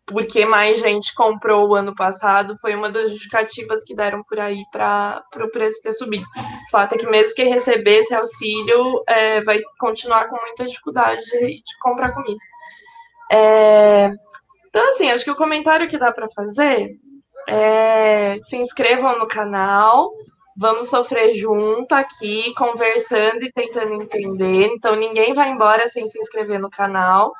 porque mais gente comprou o ano passado, foi uma das justificativas que deram por aí para o preço ter subido. O fato é que mesmo quem receber esse auxílio é, vai continuar com muita dificuldade de, de comprar comida. É, então, assim, acho que o comentário que dá para fazer é se inscrevam no canal, vamos sofrer junto aqui, conversando e tentando entender. Então, ninguém vai embora sem se inscrever no canal.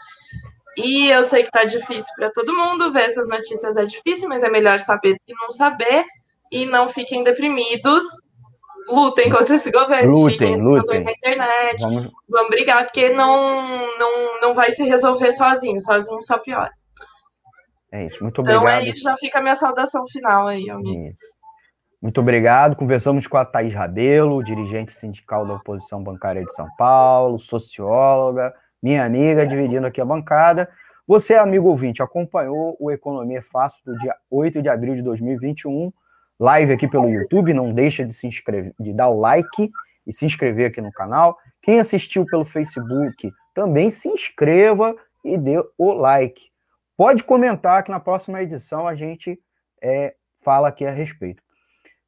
E eu sei que tá difícil para todo mundo ver essas notícias, é difícil, mas é melhor saber do que não saber. E não fiquem deprimidos. Lutem contra esse governo. Lutem, esse lutem. Governo na internet. Vamos... Vamos brigar, porque não, não, não vai se resolver sozinho. Sozinho só piora. É isso, muito obrigado. Então é isso, já fica a minha saudação final aí, amigo. Isso. Muito obrigado. Conversamos com a Thaís Rabelo, dirigente sindical da oposição bancária de São Paulo, socióloga, minha amiga, dividindo aqui a bancada. Você, amigo ouvinte, acompanhou o Economia Fácil do dia 8 de abril de 2021, live aqui pelo YouTube, não deixa de se inscrever, de dar o like e se inscrever aqui no canal. Quem assistiu pelo Facebook, também se inscreva e dê o like. Pode comentar que na próxima edição a gente é, fala aqui a respeito.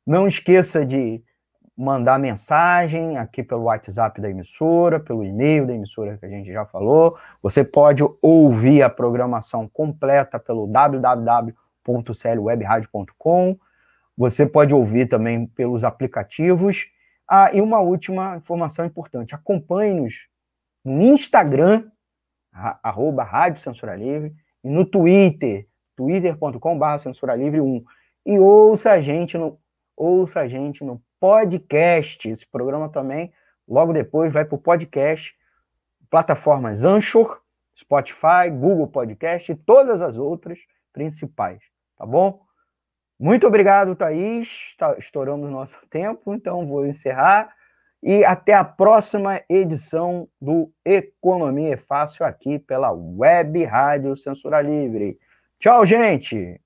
Não esqueça de mandar mensagem aqui pelo WhatsApp da emissora, pelo e-mail da emissora que a gente já falou. Você pode ouvir a programação completa pelo www.clwebradio.com. Você pode ouvir também pelos aplicativos. Ah, e uma última informação importante: acompanhe-nos no Instagram, arroba Rádio Censura Livre, e no Twitter, twitter.com.br Censura Livre 1. E ouça a gente no ouça a gente no podcast. Esse programa também, logo depois, vai para o podcast, plataformas Anchor, Spotify, Google Podcast e todas as outras principais, tá bom? Muito obrigado, Thaís. Tá, estouramos nosso tempo, então vou encerrar. E até a próxima edição do Economia é Fácil aqui pela Web Rádio Censura Livre. Tchau, gente!